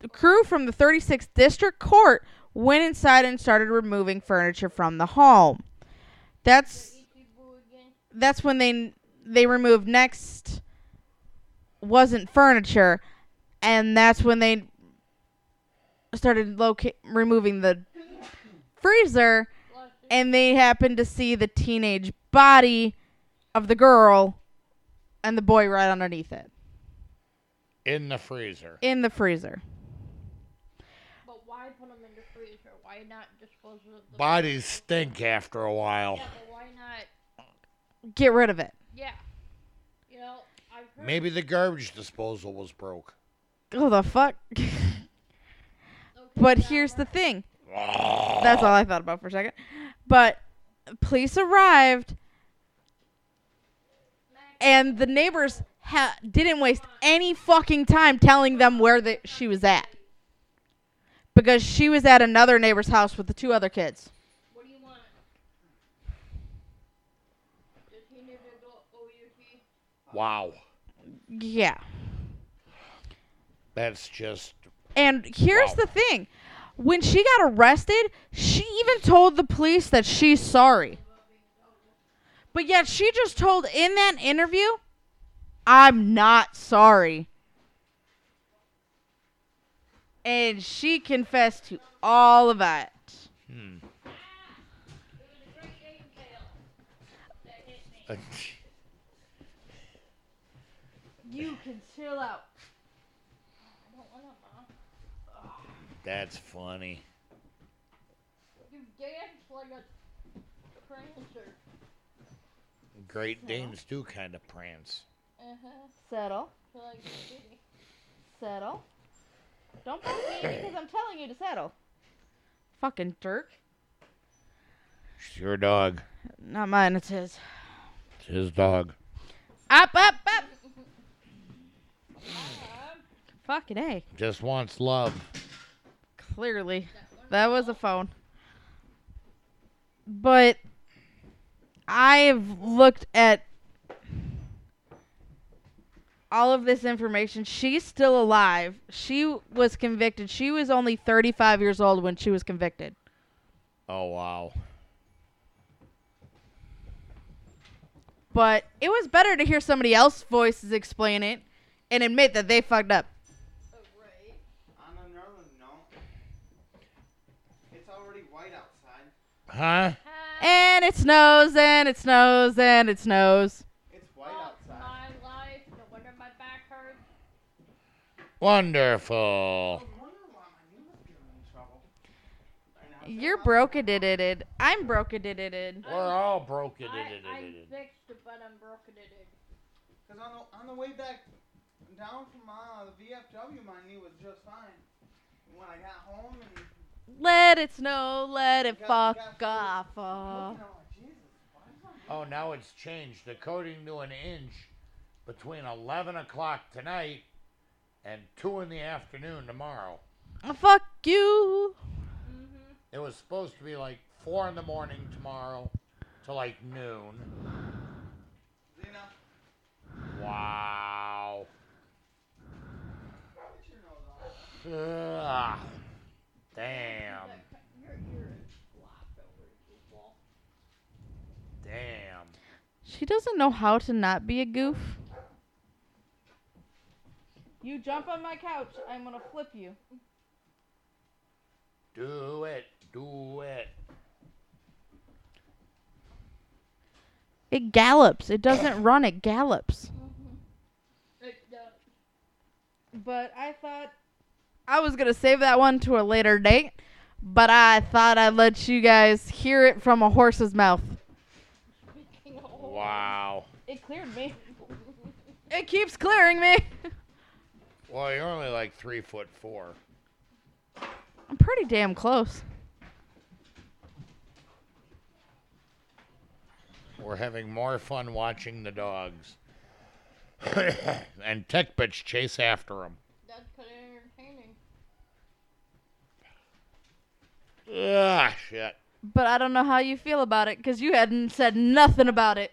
the crew from the 36th district court went inside and started removing furniture from the home. That's that's when they they removed next wasn't furniture and that's when they started loca- removing the freezer and they happened to see the teenage body of the girl and the boy right underneath it In the freezer. in the freezer But why put them in the freezer? Why not dispose of the Bodies stink after a while. Yeah, but why not? get rid of it Yeah. You know, I've heard. Maybe the garbage disposal was broke. Oh the fuck? Okay, but here's the thing. That's all i thought about for a second. But police arrived and the neighbors ha- didn't waste any fucking time telling them where the- she was at. Because she was at another neighbor's house with the two other kids. What do you want? Does he need to go OUT? Wow. yeah That's just and here's Wow. the thing When she got arrested, she even told the police that she's sorry. But yet she just told in that interview, I'm not sorry. And she confessed to all of it. Hmm. You can chill out. I don't wanna, Ma. That's funny. You dance like a prancer. Great Danes do kind of prance. Uh-huh. Settle. Like Settle. Don't (coughs) poke me because I'm telling you to settle. Fucking jerk. It's your dog. Not mine, it's his. It's his dog. Up, up, up. (laughs) Fucking A. Just wants love. Clearly. That was a phone. But I've looked at all of this information. She's still alive. She was convicted. She was only 35 years old when she was convicted. Oh wow. But it was better to hear somebody else's voices explain it and admit that they fucked up. Oh, right. On another note, it's already white outside. Huh? And it snows, and it snows, and it snows. It's white outside. my life. No wonder my back hurts. Wonderful. I was wondering why my knee was giving me trouble. And I was You're like, broke it I'm broke it We're all broken. I, I fixed it, but I'm broken it. Cause on the on the way back down from uh, the VFW, my knee was just fine. When I got home and Let it snow, let it Got- fuck got off. looking. I'm like, Jesus, why is my Oh, now it's changed. According to an inch, between 11 o'clock tonight and 2 in the afternoon tomorrow. Uh, Fuck you. It was supposed to be like 4 in the morning tomorrow to like noon. Zena, Wow. get your nose off. Ugh. Damn. Your ear is flopped over. Damn. She doesn't know how to not be a goof. You jump on my couch, I'm gonna flip you. Do it. Do it. It gallops. It doesn't run, it gallops. Mm-hmm. It does. But I thought I was gonna save that one to a later date. But I thought I'd let you guys hear it from a horse's mouth. Wow. It cleared me. It keeps clearing me. Well, you're only like 3 foot 4. I'm pretty damn close. We're having more fun watching the dogs. (coughs) and Tech Bitch chase after them. That's kind of entertaining. Ah, shit. But I don't know how you feel about it because you hadn't said nothing about it.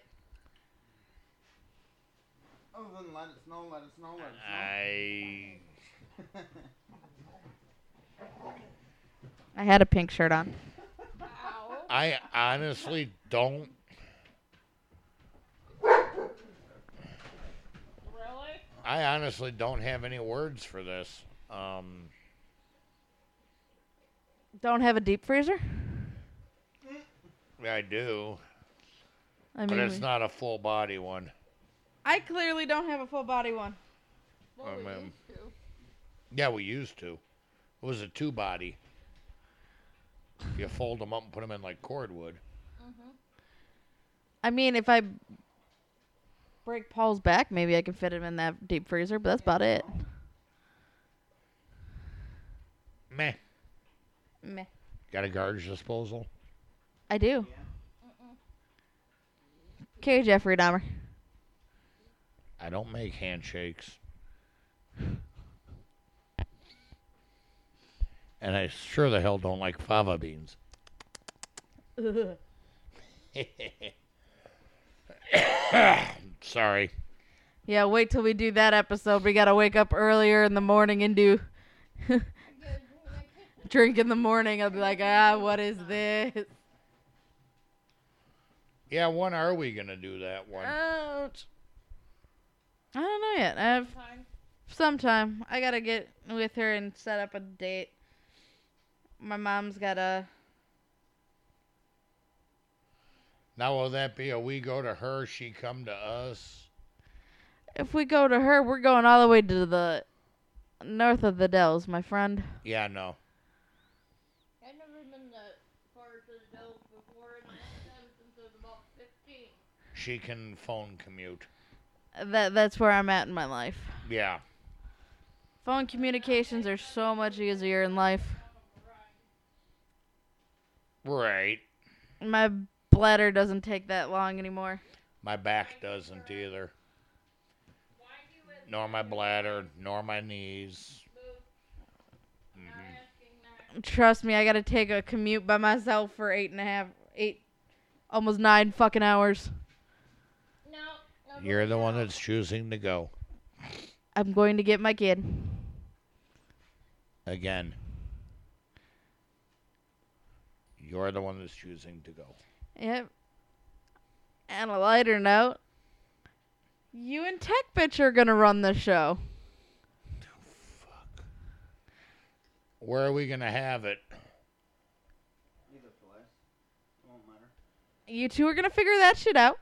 Other than let it snow, let it snow, let it snow. I. I had a pink shirt on. (laughs) I honestly don't. Really? I honestly don't have any words for this. Um, Don't have a deep freezer? I do, I but mean, it's not a full body one. I clearly don't have a full body one. Well, I we mean- used to. Yeah, we used to. It was a two body. (sighs) You fold them up and put them in like cordwood. Mm-hmm. I mean, if I break Paul's back, maybe I can fit him in that deep freezer, but that's about it. Meh. Meh. Got a garbage disposal? I do. Okay, Jeffrey Dahmer. I don't make handshakes. And I sure the hell don't like fava beans. (laughs) Sorry. Yeah, wait till we do that episode. We gotta wake up earlier in the morning and do. (laughs) I gotta do my kitchen. Drink in the morning, I'll be like, ah, what is this? Yeah, when are we gonna do that one? Ouch. I don't know yet. I have Time. sometime. I gotta get with her and set up a date. My mom's gotta. Now will that be a we go to her, she come to us? If we go to her, we're going all the way to the north of the Dells, my friend. Yeah, no. I've never been that far to the Dells before, and I've been since I was about 15. She can phone commute. That that's where I'm at in my life. Yeah. Phone communications are so much easier in life. Right. My bladder doesn't take that long anymore. My back doesn't either. Nor my bladder, nor my knees. Mhm. Trust me, I gotta take a commute by myself for eight and a half, eight, almost nine fucking hours. No, no, You're the one that's choosing to go. I'm going to get my kid. Again. You're the one that's choosing to go. Yep. And a lighter note, you and Tech Bitch are gonna run the show. Where are we gonna have it? Either place. It won't matter. You two are gonna figure that shit out.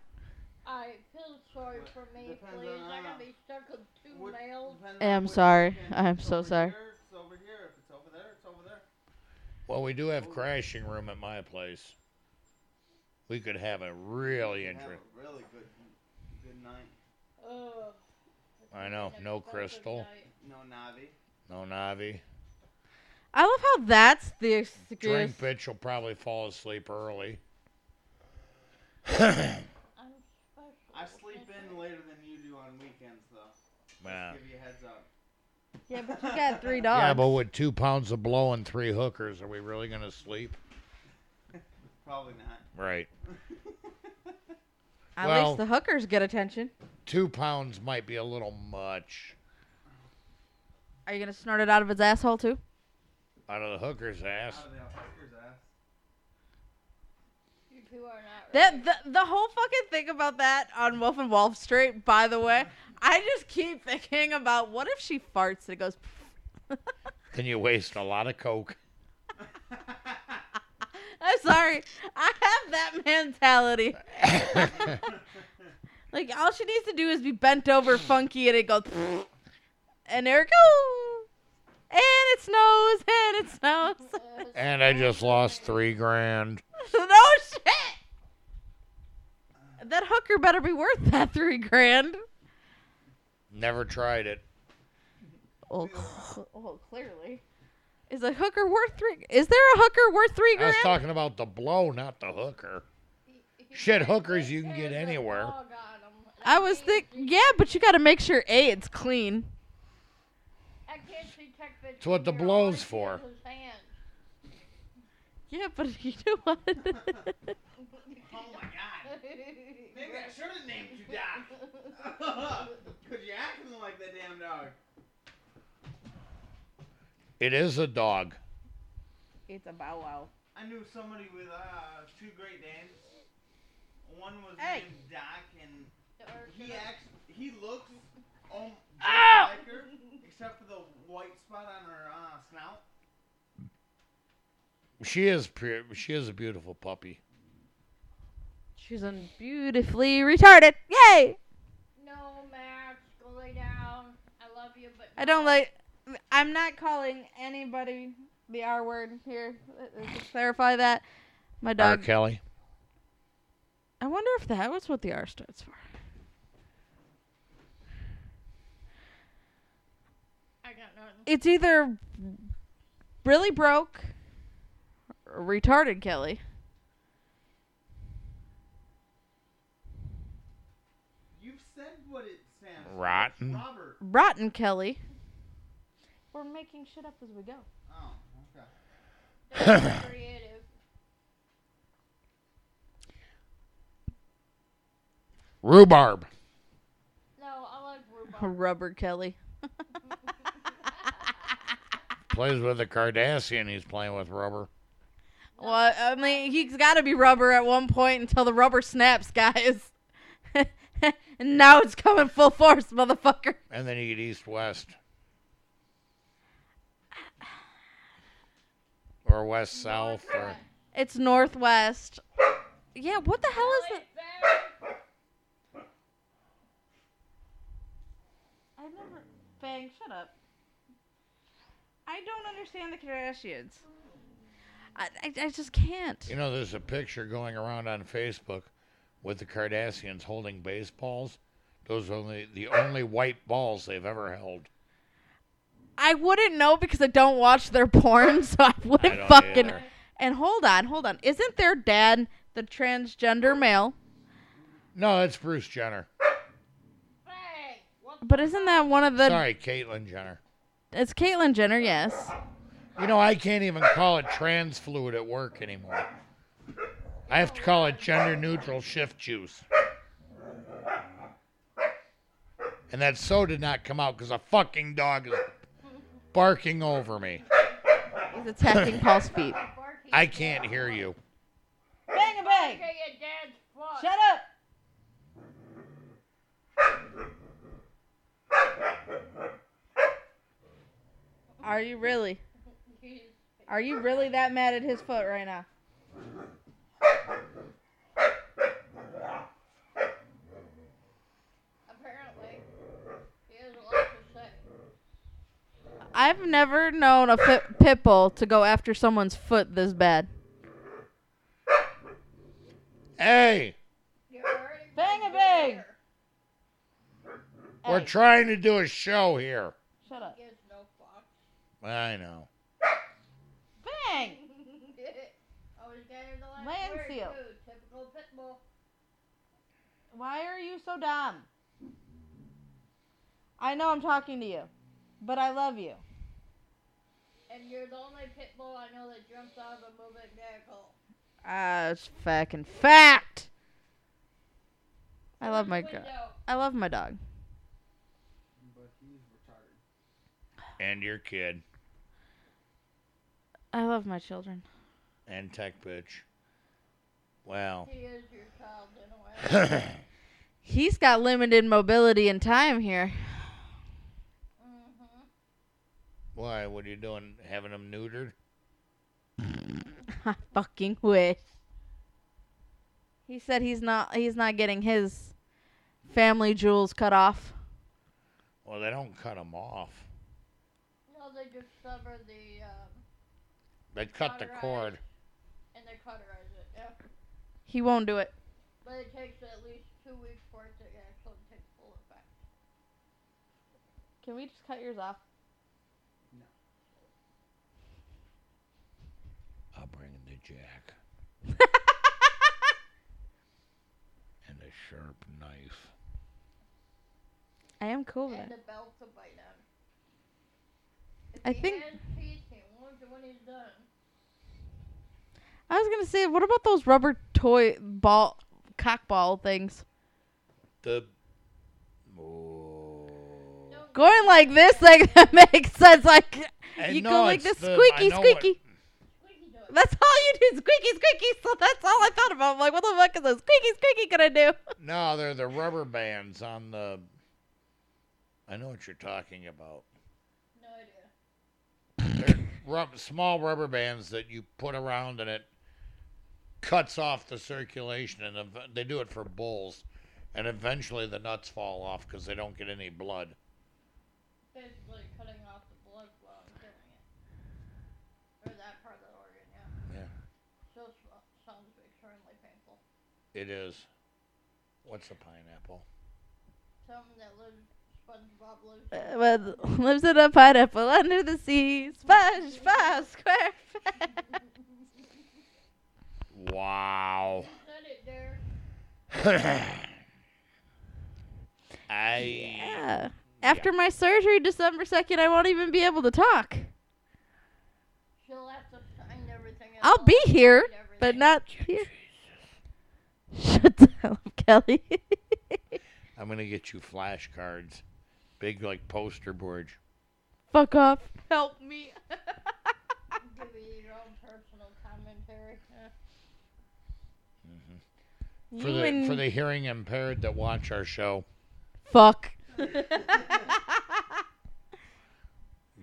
I feel sorry for me, Depends please. on, I'm uh, gonna be stuck with two What- males. depends on I'm which sorry. weekend. I'm it's so over sorry. Here, it's over here. If it's over there, it's over there. Well, we do have crashing room at my place. We could have a really Have a interesting. really good, good night. Ugh. I know, no Expensive crystal, night. No Navi. no Navi. I love how that's the excuse. Drink bitch will probably fall asleep early. (coughs) (laughs) I'm special. I sleep in later than you do on weekends, though. Yeah. Just give you a heads up. Yeah, but you got three dogs. (laughs) Yeah, but with two pounds of blow and three hookers, are we really gonna sleep? (laughs) Probably not. Right. (laughs) At well- least the hookers get attention. Two pounds might be a little much Are you gonna snort it out of his asshole too? out of the hooker's ass. Out of the hooker's ass. You two are not That the, the whole fucking thing about that on Wolf and Wall Street, by the way, (laughs) I just keep thinking about what if she farts and it goes. (laughs) Then you waste a lot of coke. (laughs) I'm sorry, I have that mentality. like all she needs to do is be bent over, funky, and it goes, and there it goes, and it snows, and it snows. (laughs) And I just lost three grand. (laughs) no shit. That hooker better be worth that three grand. Never tried it. Oh, cl- (laughs) well, clearly. Is a hooker worth three? Is there a hooker worth three grand? I was talking about the blow, not the hooker. Shit, hookers you can get anywhere. dog on 'em. I was think, yeah, but you got to make sure a it's clean. I can't see Tech Bitch It's what the from here. Blow's for. is his hand. Yeah, but (laughs) you know what? (laughs) Oh my god. (laughs) Maybe I should have named you Doc. Cause you're acting like that damn dog. It is a dog. it's a bow wow. I knew somebody with uh, two Great names. One was Hey. named Doc, and he should acts, he looks um, just Ow! like her, except for the white spot on her uh, snout. She is pre- she is a beautiful puppy. She's un- beautifully retarded. Yay! No, Max, go lay down. I love you, but I don't like. I'm not calling anybody the R word here. Let's just clarify that. My dog. R. Kelly. I wonder if that was what the R stands for. I got nothing. It's either really broke or retarded Kelly. You've said what it stands for. Rotten. It's Robert. Rotten Kelly. We're making shit up as we go. Oh, okay. That's creative. Rhubarb. No, I like rhubarb. (laughs) Rubber Kelly. (laughs) Plays with a Kardashian. He's playing with rubber. Well, I mean, he's got to be rubber at one point until the rubber snaps, guys. (laughs) and now it's coming full force, motherfucker. And then you get east west. Or west south. Or It's northwest. Yeah, what the hell is it? I never. Bang, shut up. I don't understand the Kardashians. I, I, I just can't. you know, there's a picture going around on Facebook with the Kardashians holding baseballs. Those are only the only white balls they've ever held. I wouldn't know because I don't watch their porn, so I wouldn't don't fucking. either. And hold on, hold on. Isn't their dad the transgender male? No, it's Bruce Jenner. But isn't that one of the? Sorry, Caitlyn Jenner. It's Caitlyn Jenner, yes. You know, I can't even call it trans fluid at work anymore. I have to call it gender neutral shift juice. And that so did not come out because a fucking dog is barking over me. He's attacking Paul's feet. I can't hear you. Bang a bang! Okay, your. Shut up! Are you really? Are you really that mad at his foot right now? Apparently, he has a lot to say. I've never known a fit pit bull to go after someone's foot this bad. Hey, You're already Bang a bang! we're Hey. trying to do a show here. Shut up. Gives no fuck. I know. Bang! (laughs) Always getting the last Land word, seal. too. Typical pit bull. Why are you so dumb? I know I'm talking to you, but I love you. And you're the only pit bull I know that jumps out of a moving vehicle. Ah, it's fucking fact. I love my Window. dog. I love my dog. But he's retarded. And your kid. I love my children. And tech bitch. Well. He is your child in a way. (coughs) He's got limited mobility and time here. mm-hmm. Why? What are you doing? Having him neutered? (laughs) I fucking wish. He said he's not he's not getting his family jewels cut off. Well, they don't cut him off. No, they just sever the, um, They cut the cord. and they cauterize it, yeah. He won't do it. But it takes at least two weeks for it to actually take full effect. Can we just cut yours off? No. I'll bring the jack. (laughs) and a sharp knife. I am cool with and it. a belt to bite on. If I think- has teeth, he won't do when he's done. I was gonna say, what about those rubber toy ball cock ball things? The. Oh. Going like this, like (laughs) that makes sense. Like And you no, go like this, the- I squeaky, what- squeaky. squeaky do it. That's all you do, squeaky, squeaky. So that's all I thought about. I'm like, what the fuck is a squeaky, squeaky gonna do? No, they're the rubber bands on the. I know what you're talking about. No idea. They're rub- small rubber bands that you put around and it cuts off the circulation, and ev- they do it for bulls. And eventually the nuts fall off because they don't get any blood. Basically cutting off the blood flow and killing it. Or that part of the organ, yeah. Yeah. Still sounds extremely painful. It is. What's a pineapple? Something that lives, Uh, well, lives in a pineapple under the sea. SpongeBob SquarePants. (laughs) Wow. Said it there. (coughs) I. Yeah. After my surgery, December second, I won't even be able to talk. She'll have to sign everything. I'll be here, but not here. (laughs) Shut the hell up, Kelly. (laughs) I'm gonna get you flashcards, big like poster boards. Fuck off. Help me. (laughs) Give you your own personal commentary. Uh, For You the and for the hearing impaired that watch our show. fuck. (laughs)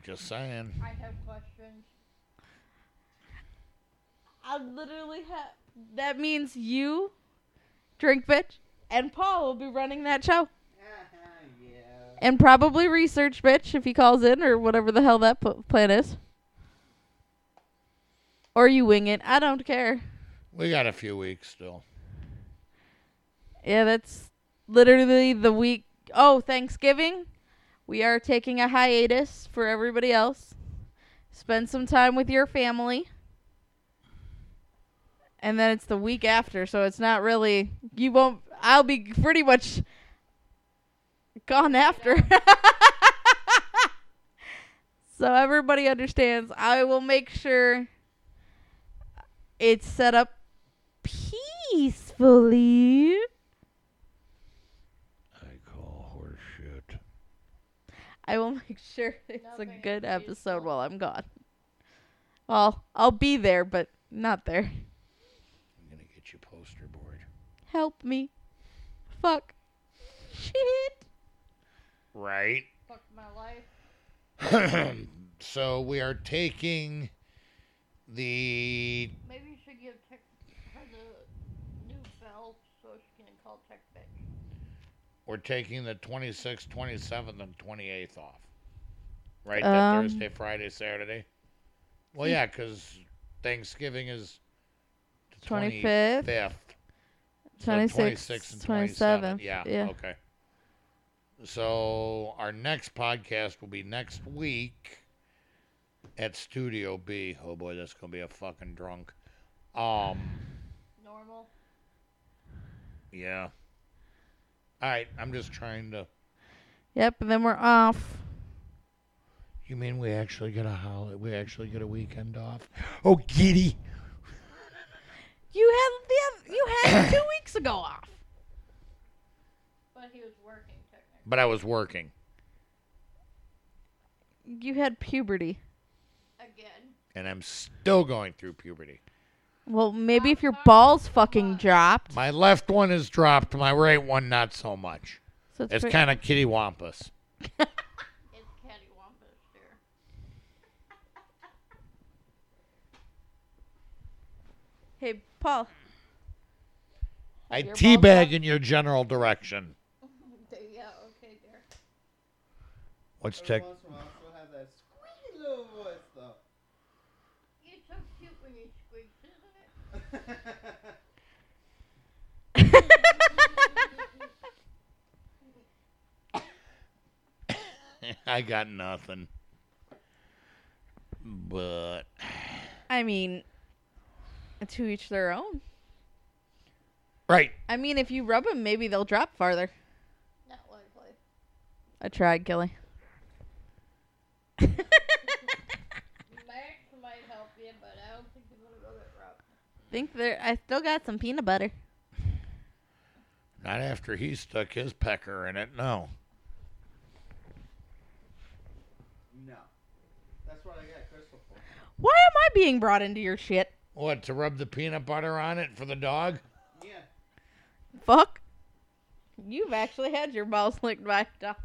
Just saying. I have questions. I literally have. That means you, drink bitch, and Paul will be running that show. And probably research bitch if he calls in or whatever the hell that p- plan is. Or you wing it. I don't care. We got a few weeks still. Yeah, that's literally the week. Oh, Thanksgiving. We are taking a hiatus for everybody else. Spend some time with your family. And then it's the week after, so it's not really. You won't. I'll be pretty much gone after. (laughs) so everybody understands. I will make sure it's set up peacefully. I call horseshit. I will make sure (laughs) it's a good episode useful. while I'm gone. Well, I'll be there, but not there. I'm gonna get you poster board. Help me. Fuck. Shit. Right. Fuck my life. (clears throat) so we are taking the Maybe you should give Tech her the new bell so she can call Tech bitch. we're taking the 26th, 27th, and 28th off. Right, that Um, Thursday, Friday, Saturday. Well, yeah, because Thanksgiving is the 25th, 25th. So 26th, 26th and 27th. 27th. Yeah, yeah. Okay. So our next podcast will be next week at Studio B. Oh boy, that's gonna be a fucking drunk. Um. Normal. Yeah. All right. I'm just trying to. Yep, and then we're off. You mean we actually get a holiday? We actually get a weekend off? Oh, giddy! You had the oth- you had two weeks ago off. But he was working technically. But I was working, You had puberty. Again. and I'm still going through puberty. Well, maybe if your balls fucking dropped. My left one is dropped. My right one, not so much. So it's It's pre- kind of kitty wampus. (laughs) It's cattywampus there. Hey, Paul. I Your balls teabag in your general direction. There- yeah, okay, there. What's Every tech? once in a while, she'll have that squeaky little voice, though. You're so cute when you squeak, isn't check. (laughs) I got nothing. But I mean, to each their own. right, I mean, if you rub them, maybe they'll drop farther. Not likely. I tried, Kelly. Max might help you, but I don't think you're gonna go that route. Think there. I still got some peanut butter. not after he stuck his pecker in it. No. No. That's what I got Crystal for. Why am I being brought into your shit? What to rub the peanut butter on it for the dog? Yeah. Fuck. You've actually had your balls licked by a dog.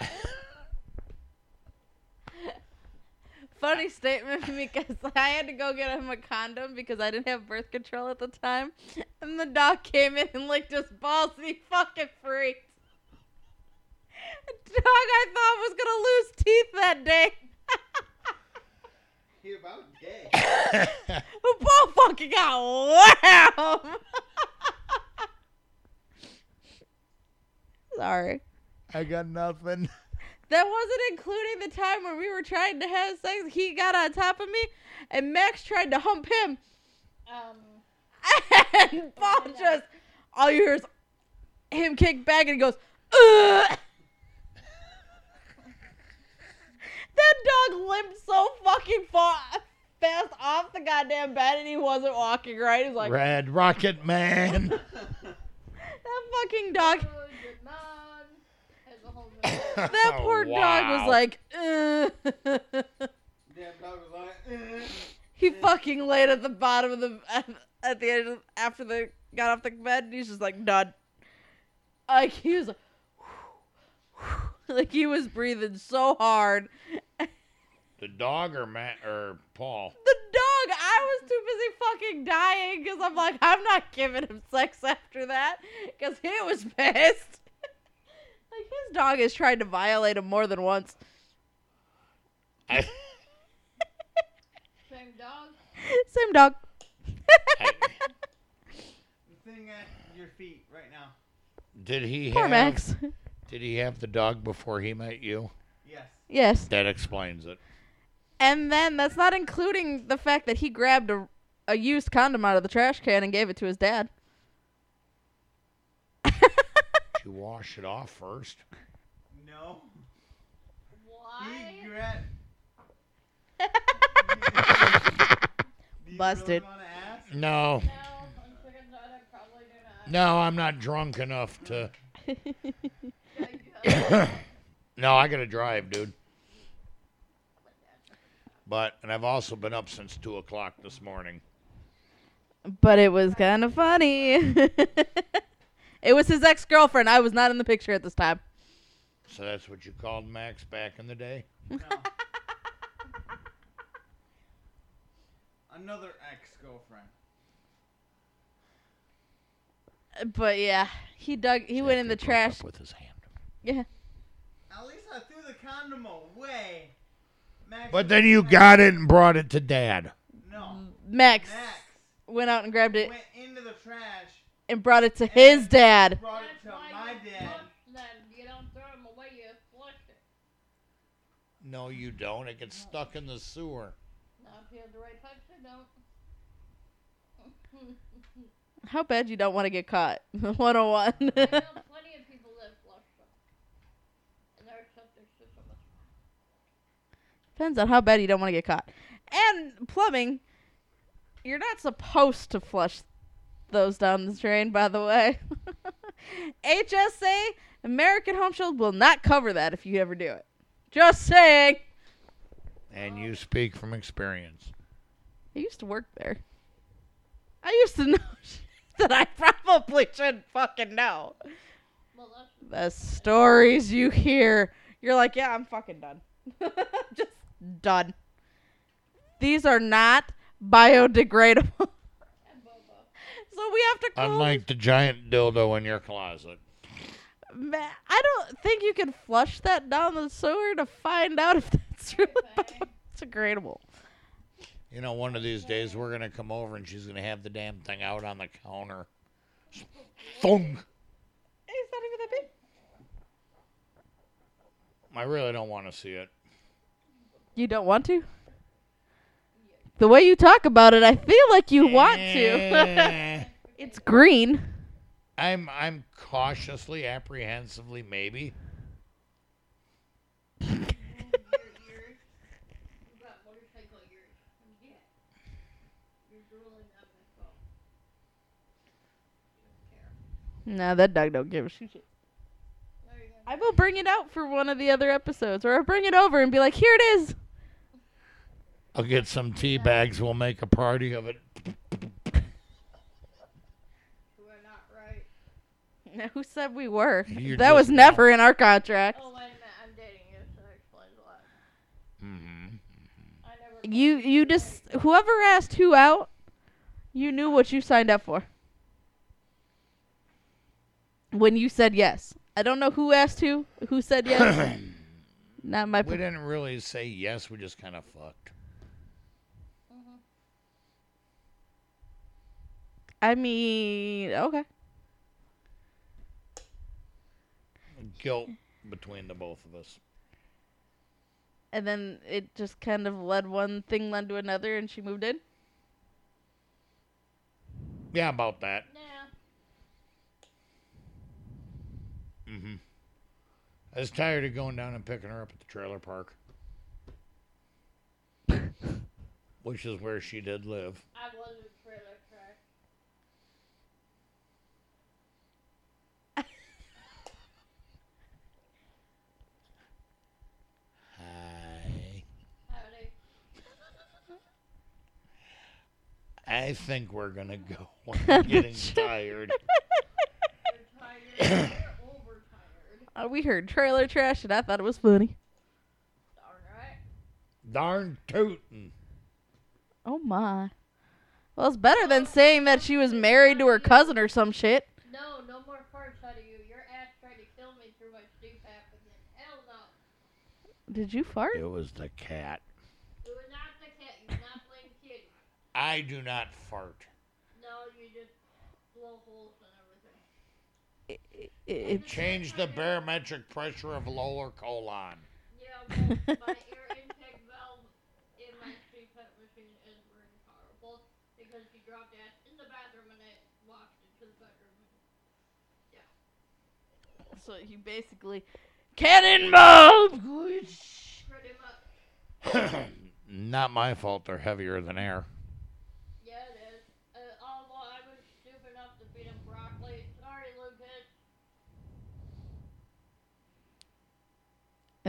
(laughs) Funny statement because (laughs) I had to go get him a condom because I didn't have birth control at the time. And the dog came in and licked his balls and he fucking freaked. A dog I thought was gonna lose teeth that day. (laughs) He about gay. (laughs) The ball fucking got wham! Sorry. I got nothing. That wasn't including the time when we were trying to have sex. He got on top of me, and Max tried to hump him. Um, And (laughs) Paul just, all you hear is him kick back, and he goes, Ugh! (laughs) That dog limped so fucking far, fast off the goddamn bed, and he wasn't walking right. He's like, Red Rocket Man. (laughs) that fucking dog. oh, the man has took a whole video. That (laughs) poor dog was Wow. like, "Uh." Damn dog was like, eh. he fucking laid at the bottom of the at the end of, after the got off the bed. And he's just like done. Like he was like, (laughs) like he was breathing so hard. The dog or Matt or Paul? The dog, I was too busy fucking dying because I'm like, I'm not giving him sex after that because he was (laughs) pissed. Like his dog has tried to violate him more than once. I, (laughs) Same dog. Same dog. I, The thing at your feet right now. did he Poor have? Max. Did he have the dog before he met you? Yes. Yes. That explains it. And then that's not including the fact that he grabbed a, a used condom out of the trash can and gave it to his dad. (laughs) Did you wash it off first? No. Why? He grabbed. (laughs) Busted. Really wanna ask? No. No, I'm sick and tired. I probably do not. No, I'm not drunk enough to. Yeah, you have. No, I gotta drive, dude. But and I've also been up since two o'clock this morning. But it was kind of funny. (laughs) it was his ex girlfriend. I was not in the picture at this time. So that's what you called Max back in the day. No. (laughs) Another ex-girlfriend. But yeah, he dug. He went in the trash. up with his hand. Yeah. At least I threw the condom away. Max But then you got it and brought it to Dad. No. Max Max went out and grabbed it went into the trash, and brought it to his dad. brought it to my dad. flush them. You don't throw them away. You flush it. No, you don't. It gets stuck in the sewer. Now, if you have the right pipes, you don't. How bad you don't want to get caught? (laughs) 101. I know (laughs) plenty of people that flush them. And their septic system is Depends on how bad you don't want to get caught. And plumbing, you're not supposed to flush those down the drain, by the way. (laughs) HSA, American Home Shield, will not cover that if you ever do it. Just saying. And you speak from experience. I used to work there. I used to (laughs) know that I probably shouldn't fucking know. The stories you hear, you're like, yeah, I'm fucking done. (laughs) Just done. These are not biodegradable. And boba. so we have to call. Unlike the giant dildo in your closet. Ma- I don't think you can flush that down the sewer to find out if that's (laughs) really Okay. biodegradable. You know, one of these days we're gonna come over and she's gonna have the damn thing out on the counter. Thung. Hey, it's not even that big. I really don't want to see it. You don't want to? The way you talk about it, I feel like you want to. Eh. (laughs) It's green. I'm I'm cautiously, apprehensively, maybe. You got motorcycle ears. Yeah. You're drooling out of my phone. Don't care. No, that dog don't give a shit. There you go. I will bring it out for one of the other episodes, or I'll bring it over and be like, here it is. I'll get some tea bags. We'll make a party of it. You are not right. Now, (laughs) Who said we were? You that was just never in our contract. Oh, wait a minute. I'm dating you, so that explains a lot. hmm I never. You you just whoever asked who out, you knew what you signed up for. When you said yes. I don't know who asked who, who said yes. (coughs) Not my We didn't really say yes. We just kind of fucked. I mean, okay. Guilt between the both of us. And then it just kind of led one thing led to another and she moved in. Yeah, about that. Nah. hmm I was tired of going down and picking her up at the trailer park, (laughs) which is where she did live. I was I think we're gonna go. (laughs) I'm (laughs) getting tired. Tired. They're. Uh, we heard trailer trash, and I thought it was funny. Darn right. Darn tootin'. Oh my. Well, it's better than saying that she was married to her cousin or some shit. No, no more farts out of you. Your ass tried to kill me through my CPAP again. Hell no. Did you fart? It was the cat. It was not the cat. You was not playing kitty. I do not fart. No, you just blow holes and everything. It, it, Change the barometric pressure of lower colon. Yeah, well, (laughs) my air intake valve in my CPAP machine is very powerful because she dropped ass in the bathroom and I walked into the bedroom. Yeah. So you basically cannonball. Pretty much. (coughs) Not my fault. They're heavier than air. Yeah, it is. Uh, although I was stupid enough to feed him broccoli. Sorry, Lucas.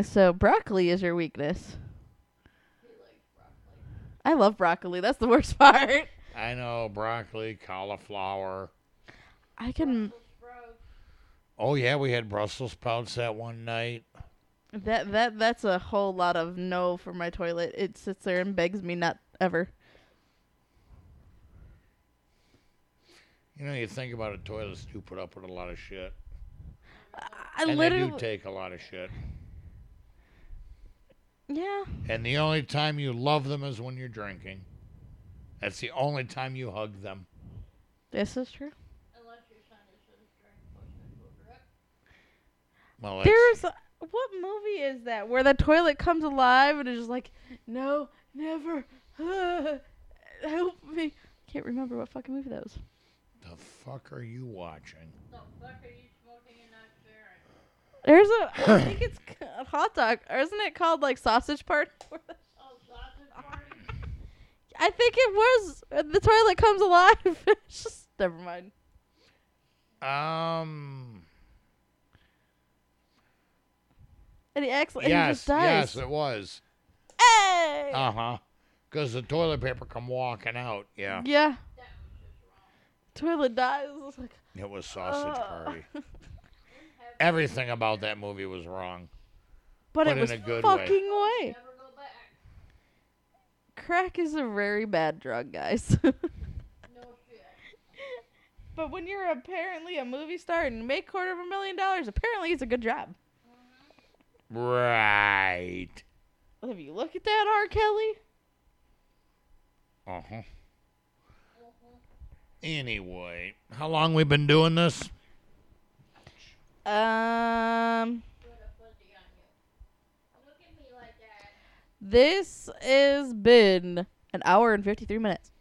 So broccoli is your weakness. He likes broccoli. I love broccoli. That's the worst (laughs) part. I know broccoli, cauliflower. I can. Oh yeah, we had Brussels sprouts that one night. That that that's a whole lot of no for my toilet. It sits there and begs me not ever. You know, you think about it, toilets do put up with a lot of shit, I and they literally. do take a lot of shit. Yeah. And the only time you love them is when you're drinking. That's the only time you hug them. This is true. Unless your son is a drink pushed into a drip. Well, There's a, what movie is that where the toilet comes alive and is just like, no, never, (laughs) help me. Can't remember what fucking movie that was. the fuck are you watching? The fuck are you smoking and not sharing? There's a, I (laughs) think it's c- a hot dog, or isn't it called like sausage party? (laughs) Oh, sausage party? I think it was. uh, The toilet comes alive. (laughs) It's just never mind. Um. And he acts, and he yes, just dies. yes, it was. Hey! Uh huh. Because the toilet paper come walking out. Yeah, yeah. That was just wrong. Toilet dies. It was sausage uh, party. Everything about that movie was wrong. But, But it in was a good way. fucking way. Never go back. Crack is a very bad drug, guys. (laughs) But when you're apparently a movie star and make quarter of a million dollars, apparently it's a good job. Right. Have you look at that, R. Kelly? Uh huh. Anyway, how long we been doing this? Um, Put a fuzzy on you. Look at me like Um, that. this has been an hour and 53 minutes.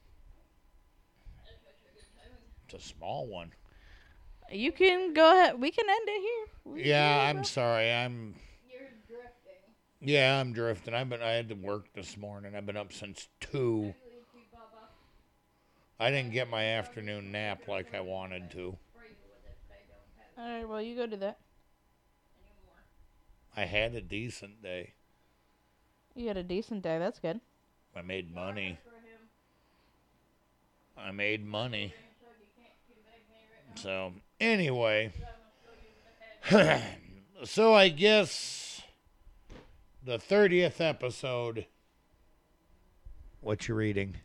That's such a good timing. It's a small one. You can go ahead. We can end it here. We Yeah, I'm go. sorry. I'm You're drifting. yeah, I'm drifting. I've been I had to work this morning. I've been up since two. I didn't get my afternoon nap like I wanted to. Spray you with it, but I don't have All right, well, you go do that. I had a decent day. You had a decent day. That's good. I made money. I made money. So you can't teabag me right now. So anyway, So I'm gonna show you the head. so I guess the thirtieth episode. What you reading?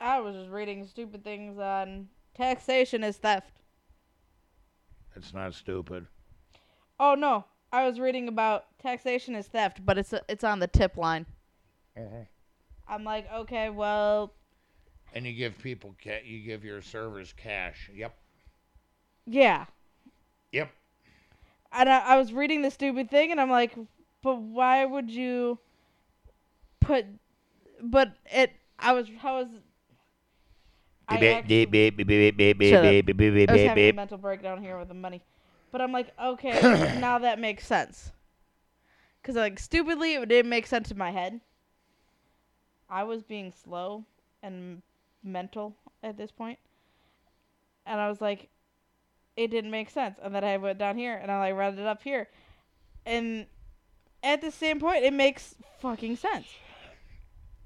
I was just reading stupid things on taxation is theft. It's not stupid. Oh no, I was reading about taxation is theft, but it's it's on the tip line. Uh-huh. I'm like, okay, well, And you give people ca- you give your servers cash. Yep. yeah. Yep. And I, I was reading the stupid thing, and I'm like, but why would you put? But it, I was, how was? I actually-. I was having a mental breakdown here with the money. But I'm like, okay, (coughs) now that makes sense. Because, like, stupidly, it didn't make sense in my head. I was being slow and mental at this. And I was like, it didn't make sense. And then I went down here and I like read it up here. And at the same point, it makes fucking sense.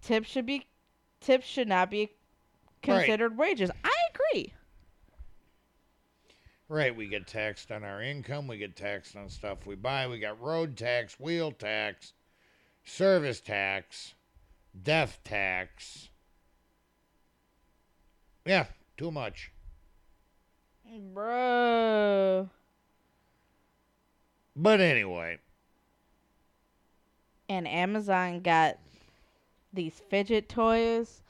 Tips should be, tips should not be considered wages. I agree. Right, we get taxed on our income, we get taxed on stuff we buy, we got road tax, wheel tax, service tax, death tax. Yeah, too much. Bro. But anyway, And Amazon got these fidget toys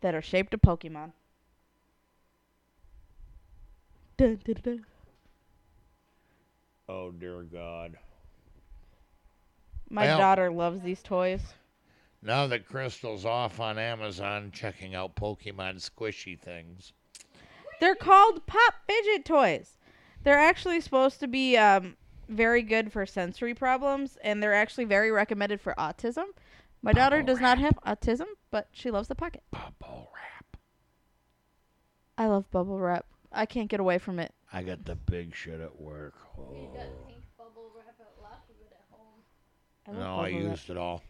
that are shaped of Pokemon. Dun, dun, dun. oh dear God. My Well- daughter loves these toys. Now that Crystal's off on Amazon checking out Pokemon squishy things. They're called pop fidget toys. They're actually supposed to be um, very good for sensory problems, and they're actually very recommended for autism. My daughter does not have autism, but she loves the pocket. Bubble wrap. I love bubble wrap. I can't get away from it. I got the big shit at work. He's Oh. got pink bubble wrap out lots of at home. I love No, I bubble wrap. used it all.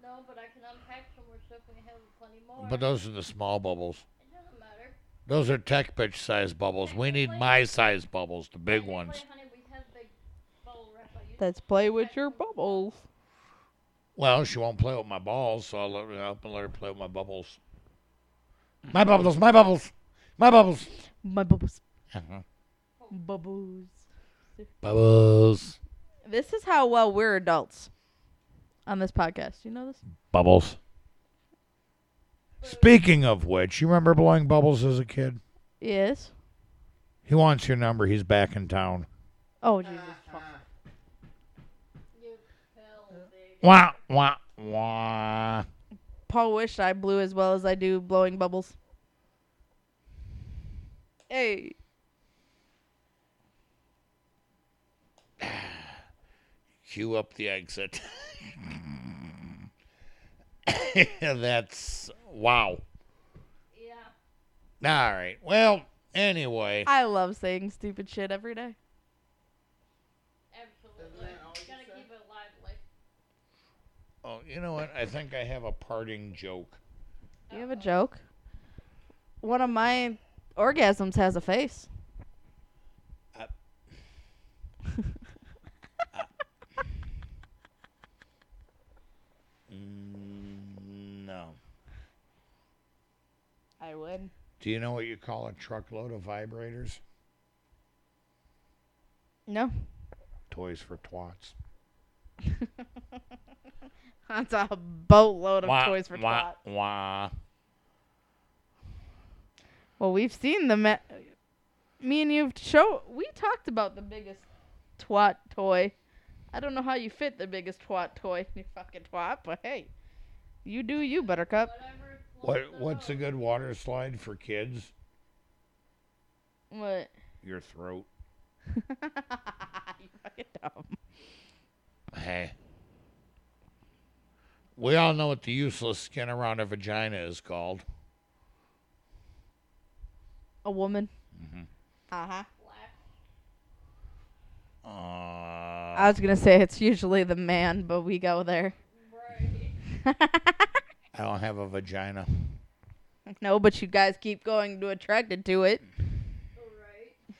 No, but I can unpack some more stuff and have plenty more. But those are the small bubbles. it doesn't matter. Those are tech pitch size bubbles. We need my size bubbles, the big ones. honey, we have big bubble wrap. I use Let's play with your some bubbles. Well, she won't play with my balls, so I'll let her, I'll let her play with my bubbles. My bubbles, my bubbles, my bubbles. My bubbles. Uh-huh. Bubbles. Bubbles. This is how well we're adults on this podcast. You know this? Bubbles. Speaking of which, you remember blowing bubbles as a kid? Yes. He wants your number. He's back in town. Oh Jesus. fuck. You fell, big. Wah, wah, wah. Paul wished I blew as well as I do blowing bubbles. Hey. (sighs) Cue up the exit. (laughs) That's wow. Yeah. All right. Well, anyway. I love saying stupid shit every day. Absolutely. Gotta keep it lively. Oh, you know what? I think I have a parting joke. You have a joke? One of my orgasms has a face. Uh, (laughs) Mm, no. I would. Do you know what you call a truckload of vibrators? No. Toys for twats. (laughs) (laughs) That's a boatload of Wah, toys for wah, twat. wah. Well, we've seen the me- me and you've show we talked about the biggest twat toy. I don't know how you fit the biggest twat toy, you fucking twat, but hey, you do you, Buttercup. What What's a good water slide for kids? What? Your throat. (laughs) you fucking dumb. Hey. We all know what the useless skin around a vagina is called. A woman. Mhm. Uh huh. Uh, I was gonna say it's usually the man, but we go there. Right. I don't have a vagina. (laughs) no, but you guys keep going to attracted to it. Right.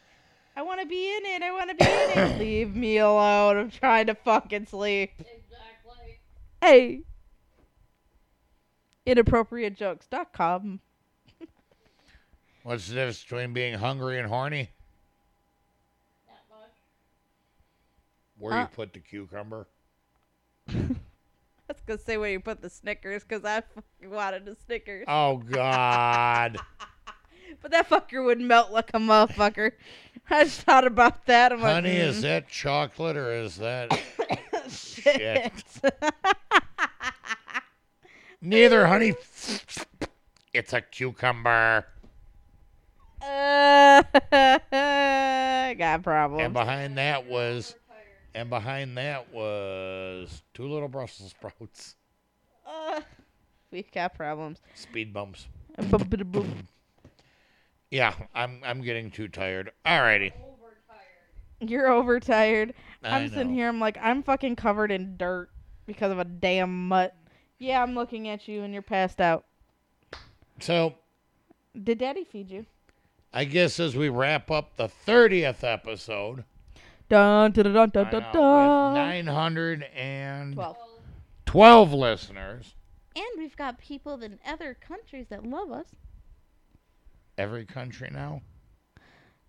I want to be in it. I want to be in it. (laughs) Leave me alone. I'm trying to fucking sleep. Exactly. Hey. Inappropriatejokes.com. What's the difference between being hungry and horny? Where Uh. you put the cucumber? (laughs) I was gonna say where you put the Snickers because I fucking wanted a Snickers, Oh God! (laughs) but that fucker would melt like a motherfucker. I just thought about that. I'm Honey, like, is that chocolate or is that mm, (coughs) shit? (laughs) neither? Honey, it's a cucumber. uh, (laughs) got problems. And behind that was, and behind that was two little Brussels sprouts. Uh, we've got problems. Speed bumps. Yeah, I'm I'm getting too tired. Alrighty. You're overtired. I I'm sitting here. I'm like, I'm fucking covered in dirt because of a damn mutt. Yeah, I'm looking at you and you're passed out. So Did Daddy feed you? I guess as we wrap up the 30th episode, Dun dun dun dun I dun know, dun. with 912 Twelve. listeners, And we've got people in other countries that love us. every country now.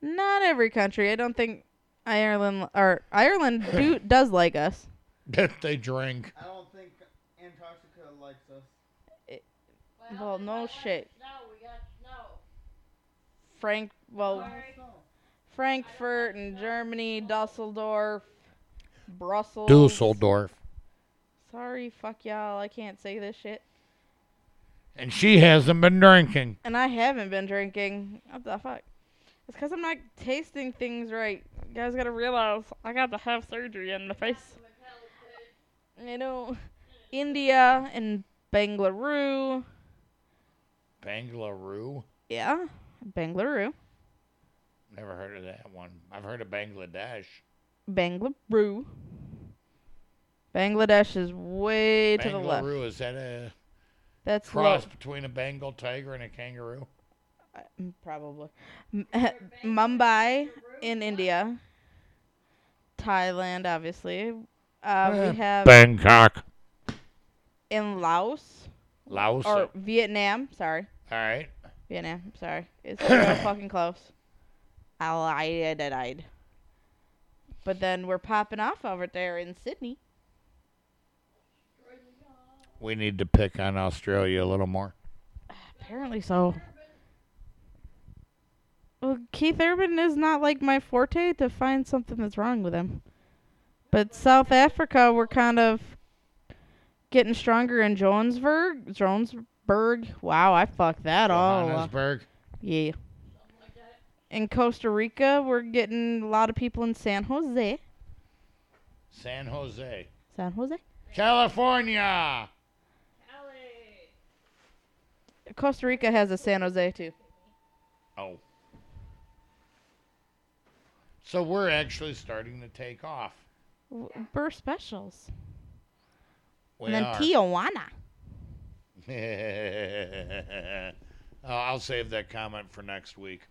Not every country. I don't think Ireland or Ireland do (laughs) does like us. that (laughs) they drink. I don't think Antarctica likes us. Well, no shit. Snow, we got snow. Frank, well, Sorry. Frankfurt and Germany, Dusseldorf, Brussels. Dusseldorf. Sorry, fuck y'all. I can't say this shit. And she hasn't been drinking. And I haven't been drinking. What the fuck? It's because I'm not tasting things right. You guys gotta realize I got to have surgery in the face. You know, India and Bangalore. Bangalore? Yeah, Bangalore. Never heard of that one. I've heard of Bangladesh. Bangalore. Bangladesh is way to the left. Bangalore, is that a That's cross low. between a Bengal tiger and a kangaroo? Mm, Probably. M- (laughs) Mumbai in India. Thailand, obviously. Uh, Eh, we have Bangkok. In Laos Laos. or uh, Vietnam. Sorry, All right. Vietnam. Sorry, it's (coughs) real fucking close. I lied. I lied. But then we're popping off over there in Sydney. We need to pick on Australia a little more. Apparently so. Well, Keith Urban is not like my forte to find something that's wrong with him. But South Africa, we're kind of getting stronger in Jonesburg. Johannesburg. Wow, I fucked that all up. Johannesburg. Yeah. In Costa Rica, we're getting a lot of people in San Jose. San Jose. San Jose? California. Costa Rica has a San Jose too. Oh. So we're actually starting to take off. We're specials. We and then are. Tijuana. (laughs) Oh, I'll save that comment for next week.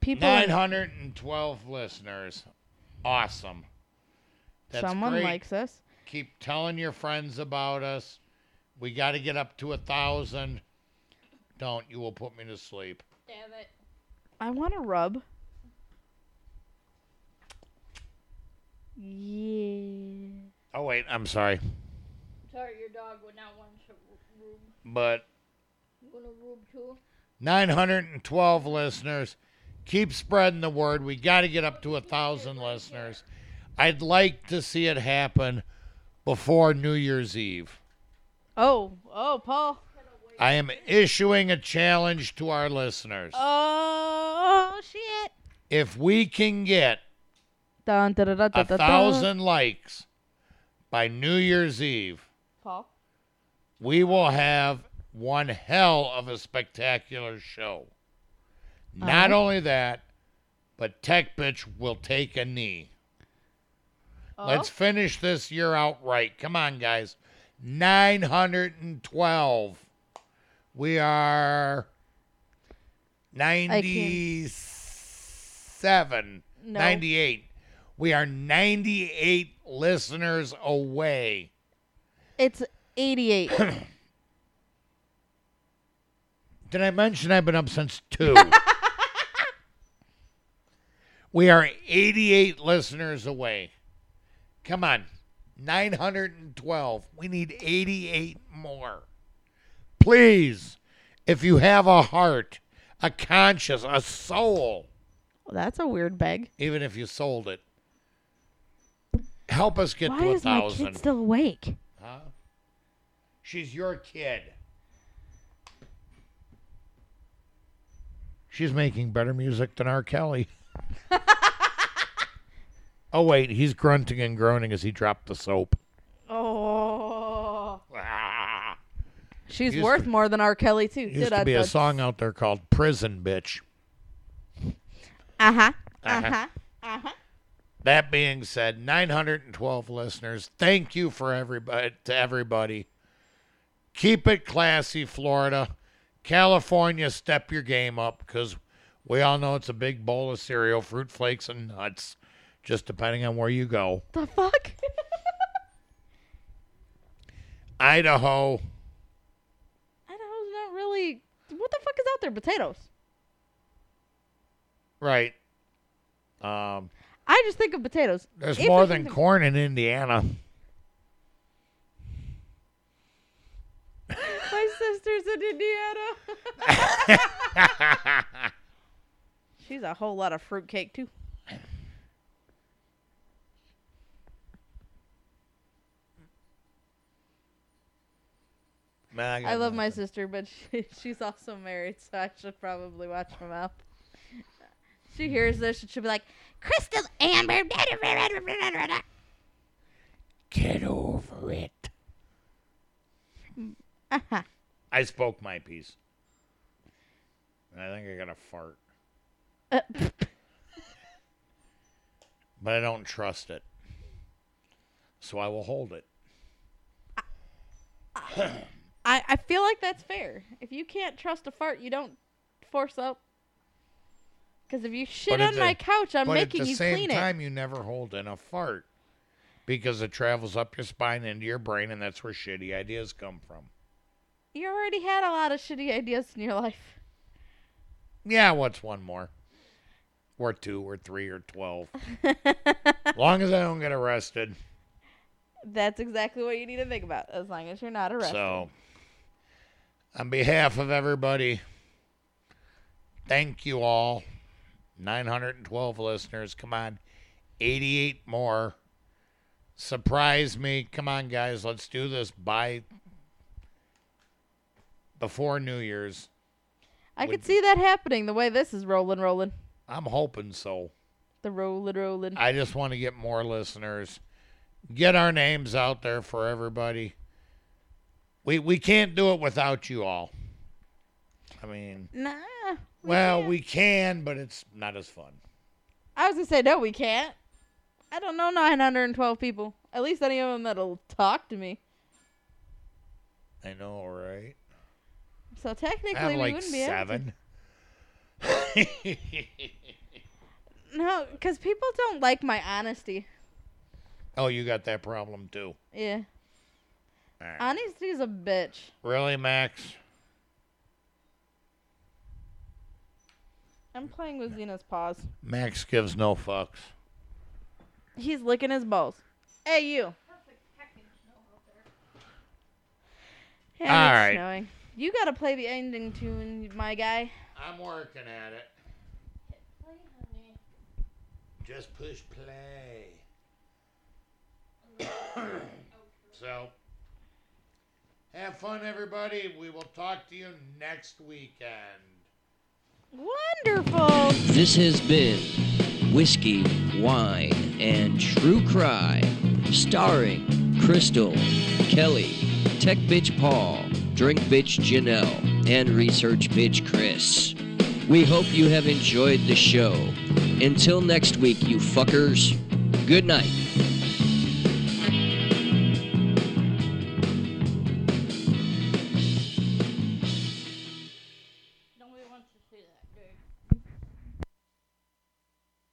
People in- 912 listeners. Awesome. That's Someone great. likes us. Keep telling your friends about us. We got to get up to a thousand. Don't. You will put me to sleep. Damn it. I want to rub. Yeah. Oh, wait. I'm sorry. Sorry, your dog would not want to roob. But You want to roob too? 912 listeners. Keep spreading the word. We got to get up to a thousand listeners. I'd like to see it happen before New Year's Eve. Oh, oh, Paul. I am issuing a challenge to our listeners. Oh, oh shit. If we can get Dun, dun, dun, dun, a dun, dun, dun. thousand likes by New Year's Eve, Paul. we will have one hell of a spectacular show. Not Uh-huh. only that, but Tech Bitch will take a knee. Let's Oh. finish this year out right. Come on, guys. 912. We are 97, No. 98. We are 98 listeners away. It's 88. (coughs) Did I mention I've been up since 2? (laughs) we are 88 listeners away. Come on. 912. We need 88 more. Please, if you have a heart, a conscience, a soul, That's a weird bag. even if you sold it, help us get Why to a is my thousand. kid still awake? Huh? She's your kid. She's making better music than R. Kelly. (laughs) oh wait, he's grunting and groaning as he dropped the soap. Oh. Ah. She's Used worth to- more than R. Kelly too. Used to be a song out there called "Prison Bitch." Uh. Uh-huh. Uh huh. Uh huh. That being said, 912 listeners. Thank you for everybody to everybody. Keep it classy, Florida. California, step your game up because we all know it's a big bowl of cereal, fruit flakes, and nuts, just depending on where you go. The fuck? (laughs) Idaho, Idaho's not really. What the fuck is out there? Potatoes. right? Um, I just think of potatoes. there's If more than think of- corn in Indiana. (laughs) My sister's in Indiana. (laughs) She's a whole lot of fruitcake too. Man, got I love my sister, but she, (laughs) she's also married, so I should probably watch my mouth. She hears this and she'll be like, Crystal Amber. Get over it. Uh-huh. I spoke my piece. And I think I got a fart. Uh, (laughs) but I don't trust it. So I will hold it. I, I feel like that's fair. If you can't trust a fart, you don't force up. Because if you shit on the- my couch, I'm making you clean it. but at the same time, you never hold in a fart because it travels up your spine into your brain, and that's where shitty ideas come from. You already had a lot of shitty ideas in your life. Yeah, what's one more? Or two, or three, or twelve. (laughs) long as I don't get arrested. That's exactly what you need to think about, as long as you're not arrested. So, on behalf of everybody, thank you all. 912 listeners. Come on. 88 more. Surprise me. Come on, guys. Let's do this by before New Year's. I would- could see that happening the way this is rolling, rolling. I'm hoping so. The rolling, rolling. I just want to get more listeners. Get our names out there for everybody. We we can't do it without you all. I mean, Nah. We well, can't. we can, but it's not as fun. I was gonna say no, we can't. I don't know 912 people. At least any of them that'll talk to me. I know, right? So technically, I have we like wouldn't be seven. (laughs) No, because people don't like my honesty. oh, you got that problem too. Yeah, right. honesty's a bitch. Really, Max? I'm playing with Xena's paws. Max gives no fucks. He's licking his balls. Hey, you. Yeah, All it's right. snowing. You gotta play the ending tune, my guy. I'm working at it. Just push play. (coughs) so, have fun, everybody. We will talk to you next weekend. Wonderful. This has been Whiskey, Wine, and True Crime, starring Crystal, Kelly, Tech Bitch Paul, Drink Bitch Janelle, and Research Bitch Chris. We hope you have enjoyed the show. Until next week, you fuckers, good night.